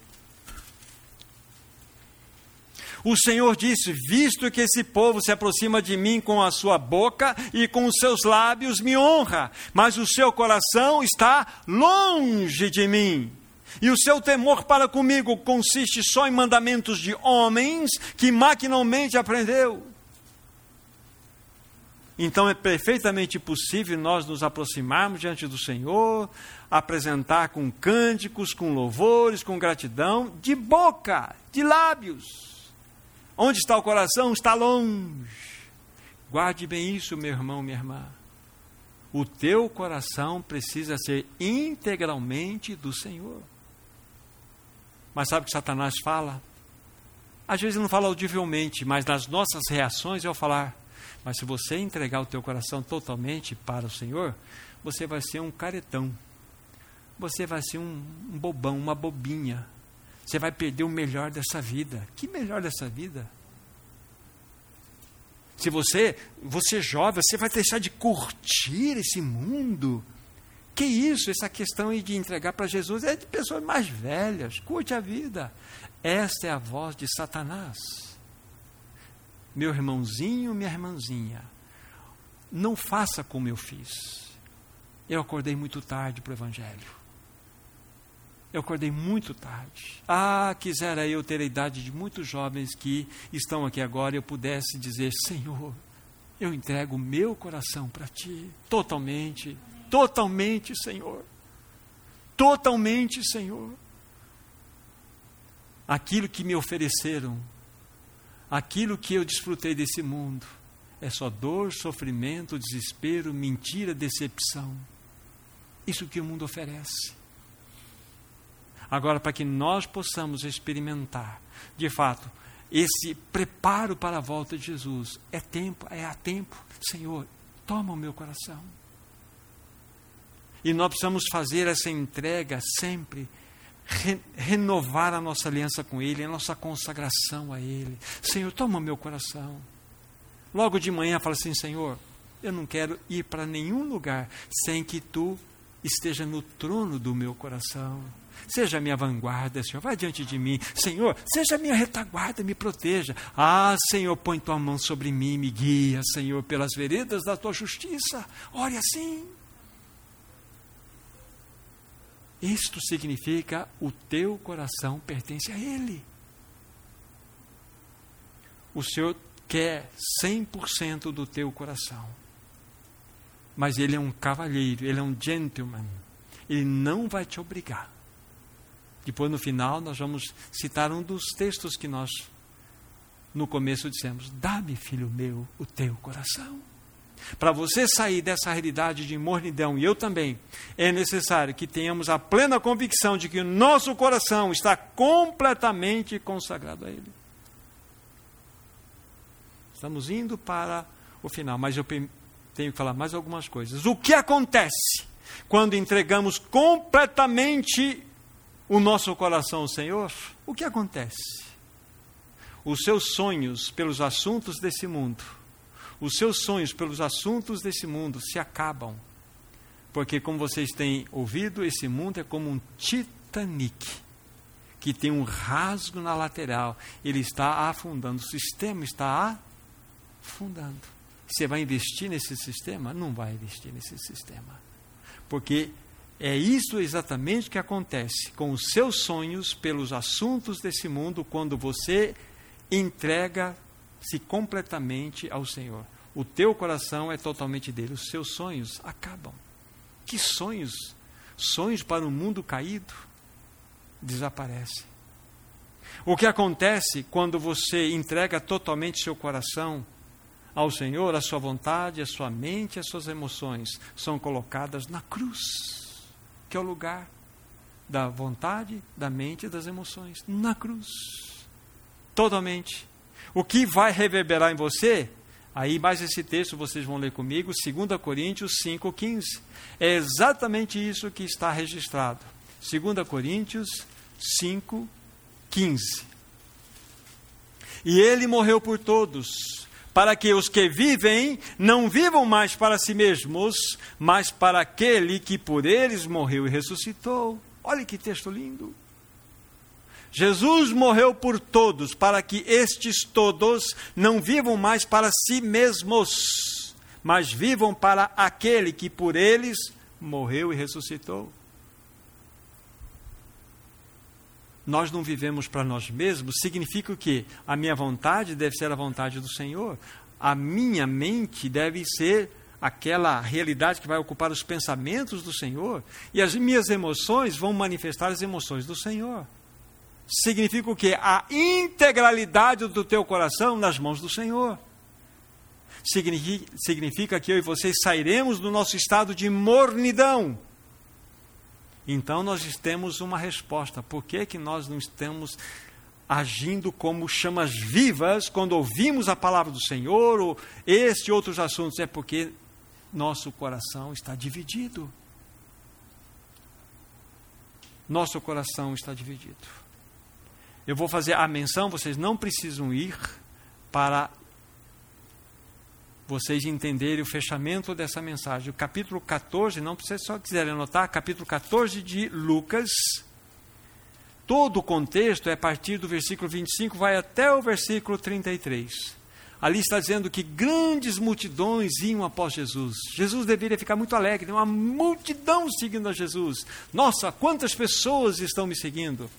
Speaker 1: O Senhor disse: Visto que esse povo se aproxima de mim com a sua boca e com os seus lábios me honra, mas o seu coração está longe de mim. E o seu temor para comigo consiste só em mandamentos de homens que maquinalmente aprendeu. Então é perfeitamente possível nós nos aproximarmos diante do Senhor, apresentar com cânticos, com louvores, com gratidão, de boca, de lábios. Onde está o coração? Está longe. Guarde bem isso, meu irmão, minha irmã. O teu coração precisa ser integralmente do Senhor. Mas sabe o que Satanás fala? Às vezes ele não fala audivelmente, mas nas nossas reações eu falar: Mas se você entregar o teu coração totalmente para o Senhor, você vai ser um caretão. Você vai ser um, um bobão, uma bobinha. Você vai perder o melhor dessa vida. Que melhor dessa vida? Se você, você é jovem, você vai deixar de curtir esse mundo. Que isso, essa questão de entregar para Jesus é de pessoas mais velhas. Curte a vida. Esta é a voz de Satanás. Meu irmãozinho, minha irmãzinha, não faça como eu fiz. Eu acordei muito tarde para o Evangelho. Eu acordei muito tarde. Ah, quisera eu ter a idade de muitos jovens que estão aqui agora e eu pudesse dizer: Senhor, eu entrego o meu coração para Ti, totalmente, totalmente, Senhor. Totalmente, Senhor. Aquilo que me ofereceram, aquilo que eu desfrutei desse mundo, é só dor, sofrimento, desespero, mentira, decepção. Isso que o mundo oferece. Agora, para que nós possamos experimentar, de fato, esse preparo para a volta de Jesus, é tempo, é a tempo, Senhor, toma o meu coração. E nós precisamos fazer essa entrega sempre, re, renovar a nossa aliança com Ele, a nossa consagração a Ele. Senhor, toma o meu coração. Logo de manhã, fala assim: Senhor, eu não quero ir para nenhum lugar sem que tu esteja no trono do meu coração. Seja minha vanguarda, Senhor, vai diante de mim. Senhor, seja minha retaguarda, me proteja. Ah, Senhor, põe tua mão sobre mim, me guia, Senhor, pelas veredas da tua justiça. Ore assim. Isto significa o teu coração pertence a Ele. O Senhor quer 100% do teu coração. Mas Ele é um cavalheiro, Ele é um gentleman. Ele não vai te obrigar. Depois, no final, nós vamos citar um dos textos que nós, no começo, dissemos: Dá-me, filho meu, o teu coração. Para você sair dessa realidade de mornidão, e eu também, é necessário que tenhamos a plena convicção de que o nosso coração está completamente consagrado a Ele. Estamos indo para o final, mas eu tenho que falar mais algumas coisas. O que acontece quando entregamos completamente o nosso coração ao Senhor, o que acontece? Os seus sonhos pelos assuntos desse mundo, os seus sonhos pelos assuntos desse mundo se acabam. Porque, como vocês têm ouvido, esse mundo é como um Titanic, que tem um rasgo na lateral. Ele está afundando, o sistema está afundando. Você vai investir nesse sistema? Não vai investir nesse sistema. Porque é isso exatamente que acontece com os seus sonhos pelos assuntos desse mundo quando você entrega-se completamente ao Senhor. O teu coração é totalmente dele, os seus sonhos acabam. Que sonhos? Sonhos para um mundo caído desaparecem. O que acontece quando você entrega totalmente seu coração ao Senhor, a sua vontade, a sua mente, as suas emoções são colocadas na cruz que é o lugar da vontade, da mente e das emoções, na cruz. Totalmente. O que vai reverberar em você? Aí, mais esse texto vocês vão ler comigo, 2 Coríntios 5,15. É exatamente isso que está registrado. 2 Coríntios 5,15. E ele morreu por todos, para que os que vivem não vivam mais para si mesmos, mas para aquele que por eles morreu e ressuscitou. Olha que texto lindo. Jesus morreu por todos, para que estes todos não vivam mais para si mesmos, mas vivam para aquele que por eles morreu e ressuscitou. Nós não vivemos para nós mesmos, significa o quê? A minha vontade deve ser a vontade do Senhor. A minha mente deve ser aquela realidade que vai ocupar os pensamentos do Senhor. E as minhas emoções vão manifestar as emoções do Senhor. Significa o quê? A integralidade do teu coração nas mãos do Senhor. Significa, que eu e vocês sairemos do nosso estado de mornidão então nós temos uma resposta. Por que, que nós não estamos agindo como chamas vivas quando ouvimos a palavra do Senhor ou este e outros assuntos, é porque nosso coração está dividido. Nosso coração está dividido. Eu vou fazer a menção, vocês não precisam ir para vocês entenderem o fechamento dessa mensagem. O capítulo 14, não precisa só quiserem anotar, capítulo 14 de Lucas. Todo o contexto é a partir do versículo 25, vai até o versículo 33. Ali está dizendo que grandes multidões iam após Jesus. Jesus deveria ficar muito alegre, uma multidão seguindo a Jesus. Nossa, quantas pessoas estão me seguindo?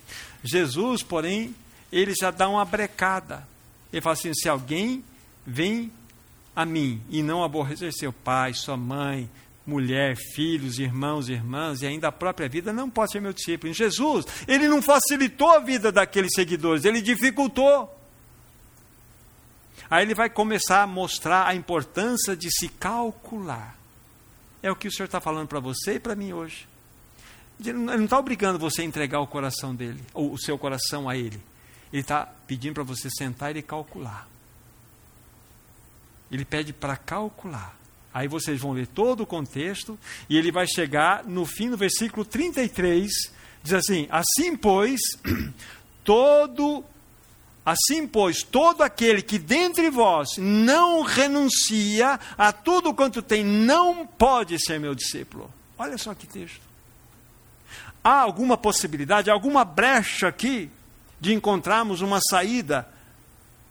Speaker 1: Jesus, porém, ele já dá uma brecada. Ele fala assim: se alguém vem a mim e não aborrecer seu pai, sua mãe, mulher, filhos, irmãos, irmãs e ainda a própria vida, não pode ser meu discípulo. Em Jesus, ele não facilitou a vida daqueles seguidores, ele dificultou. Aí ele vai começar a mostrar a importância de se calcular. É o que o Senhor está falando para você e para mim hoje. Ele não está obrigando você a entregar o coração dele, ou o seu coração a ele. Ele está pedindo para você sentar e calcular. Ele pede para calcular. Aí vocês vão ler todo o contexto e ele vai chegar no fim do versículo 33, diz assim: Assim, pois, todo Assim, pois, todo aquele que dentre vós não renuncia a tudo quanto tem, não pode ser meu discípulo. Olha só que texto. Há alguma possibilidade, alguma brecha aqui de encontrarmos uma saída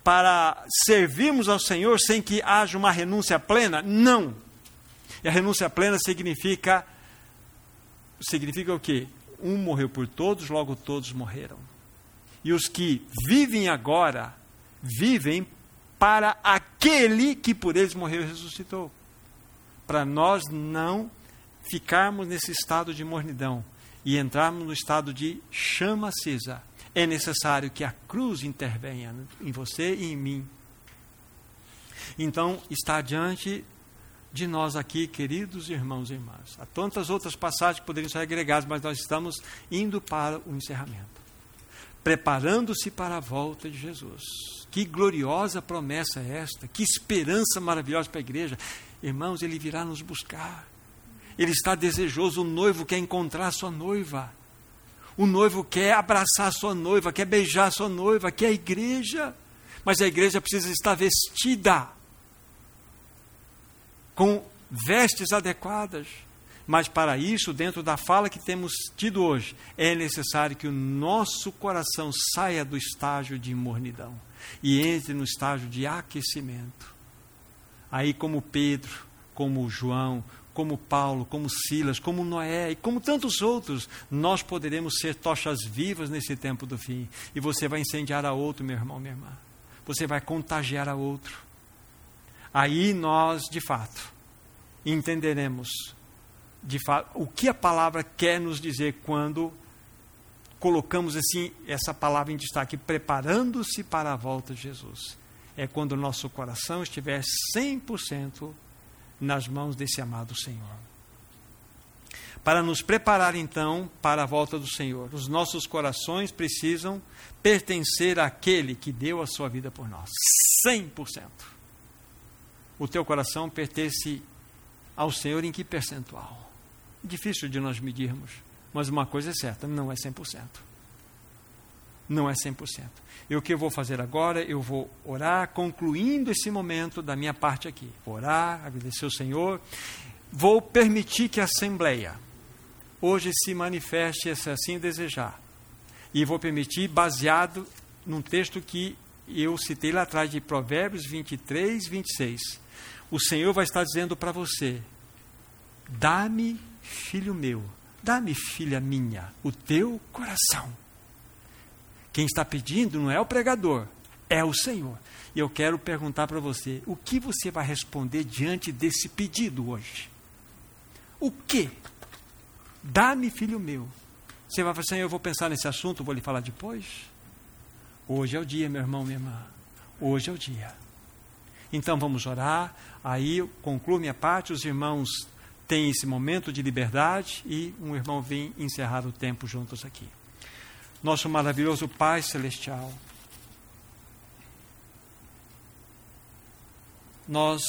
Speaker 1: para servirmos ao Senhor sem que haja uma renúncia plena? Não. E a renúncia plena significa significa o quê? Um morreu por todos, logo todos morreram. E os que vivem agora vivem para aquele que por eles morreu e ressuscitou. Para nós não ficarmos nesse estado de mornidão e entrarmos no estado de chama acesa é necessário que a cruz intervenha em você e em mim. Então, está diante de nós aqui, queridos irmãos e irmãs. Há tantas outras passagens que poderiam ser agregadas, mas nós estamos indo para o encerramento. Preparando-se para a volta de Jesus. Que gloriosa promessa é esta, que esperança maravilhosa para a igreja. Irmãos, ele virá nos buscar. Ele está desejoso, o noivo quer encontrar a sua noiva. O noivo quer abraçar sua noiva, quer beijar sua noiva, quer a igreja. Mas a igreja precisa estar vestida com vestes adequadas. Mas para isso, dentro da fala que temos tido hoje, é necessário que o nosso coração saia do estágio de mornidão e entre no estágio de aquecimento. Aí, como Pedro, como João, como Paulo, como Silas, como Noé e como tantos outros, nós poderemos ser tochas vivas nesse tempo do fim. E você vai incendiar a outro, meu irmão, minha irmã. Você vai contagiar a outro. Aí nós, de fato, entenderemos de fato o que a palavra quer nos dizer quando colocamos assim essa palavra em destaque, preparando-se para a volta de Jesus. É quando o nosso coração estiver 100% nas mãos desse amado Senhor. Para nos preparar então para a volta do Senhor, os nossos corações precisam pertencer àquele que deu a sua vida por nós. 100%. O teu coração pertence ao Senhor em que percentual? Difícil de nós medirmos, mas uma coisa é certa, não é 100% não é 100%. E o que eu vou fazer agora? Eu vou orar, concluindo esse momento da minha parte aqui. Orar, agradecer ao Senhor. Vou permitir que a Assembleia hoje se manifeste, se assim desejar. E vou permitir, baseado num texto que eu citei lá atrás, de Provérbios 23, 26. O Senhor vai estar dizendo para você: Dá-me, filho meu, dá-me, filha minha, o teu coração quem está pedindo não é o pregador, é o Senhor. E eu quero perguntar para você: o que você vai responder diante desse pedido hoje? O que? Dá-me, filho meu. Você vai falar, Senhor, eu vou pensar nesse assunto, vou lhe falar depois? Hoje é o dia, meu irmão, minha irmã. Hoje é o dia. Então vamos orar. Aí eu concluo minha parte. Os irmãos têm esse momento de liberdade e um irmão vem encerrar o tempo juntos aqui nosso maravilhoso Pai Celestial. Nós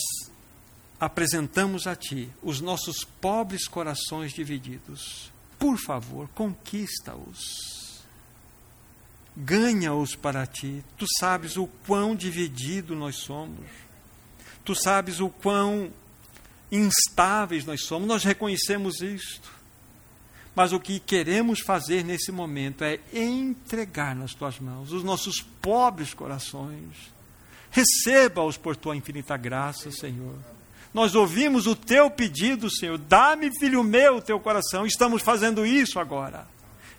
Speaker 1: apresentamos a Ti os nossos pobres corações divididos. Por favor, conquista-os. Ganha-os para Ti. Tu sabes o quão dividido nós somos. Tu sabes o quão instáveis nós somos. Nós reconhecemos isto. Mas o que queremos fazer nesse momento é entregar nas tuas mãos os nossos pobres corações. Receba-os por tua infinita graça, Senhor. Nós ouvimos o teu pedido, Senhor. Dá-me, filho meu, o teu coração. Estamos fazendo isso agora.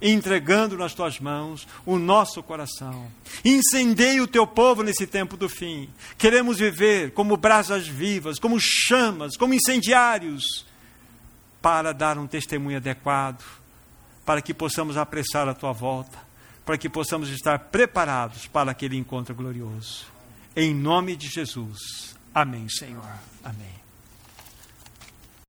Speaker 1: Entregando nas tuas mãos o nosso coração. Incendeie o teu povo nesse tempo do fim. Queremos viver como brasas vivas, como chamas, como incendiários, para dar um testemunho adequado, para que possamos apressar a tua volta, para que possamos estar preparados para aquele encontro glorioso. Em nome de Jesus. Amém, Senhor. Amém.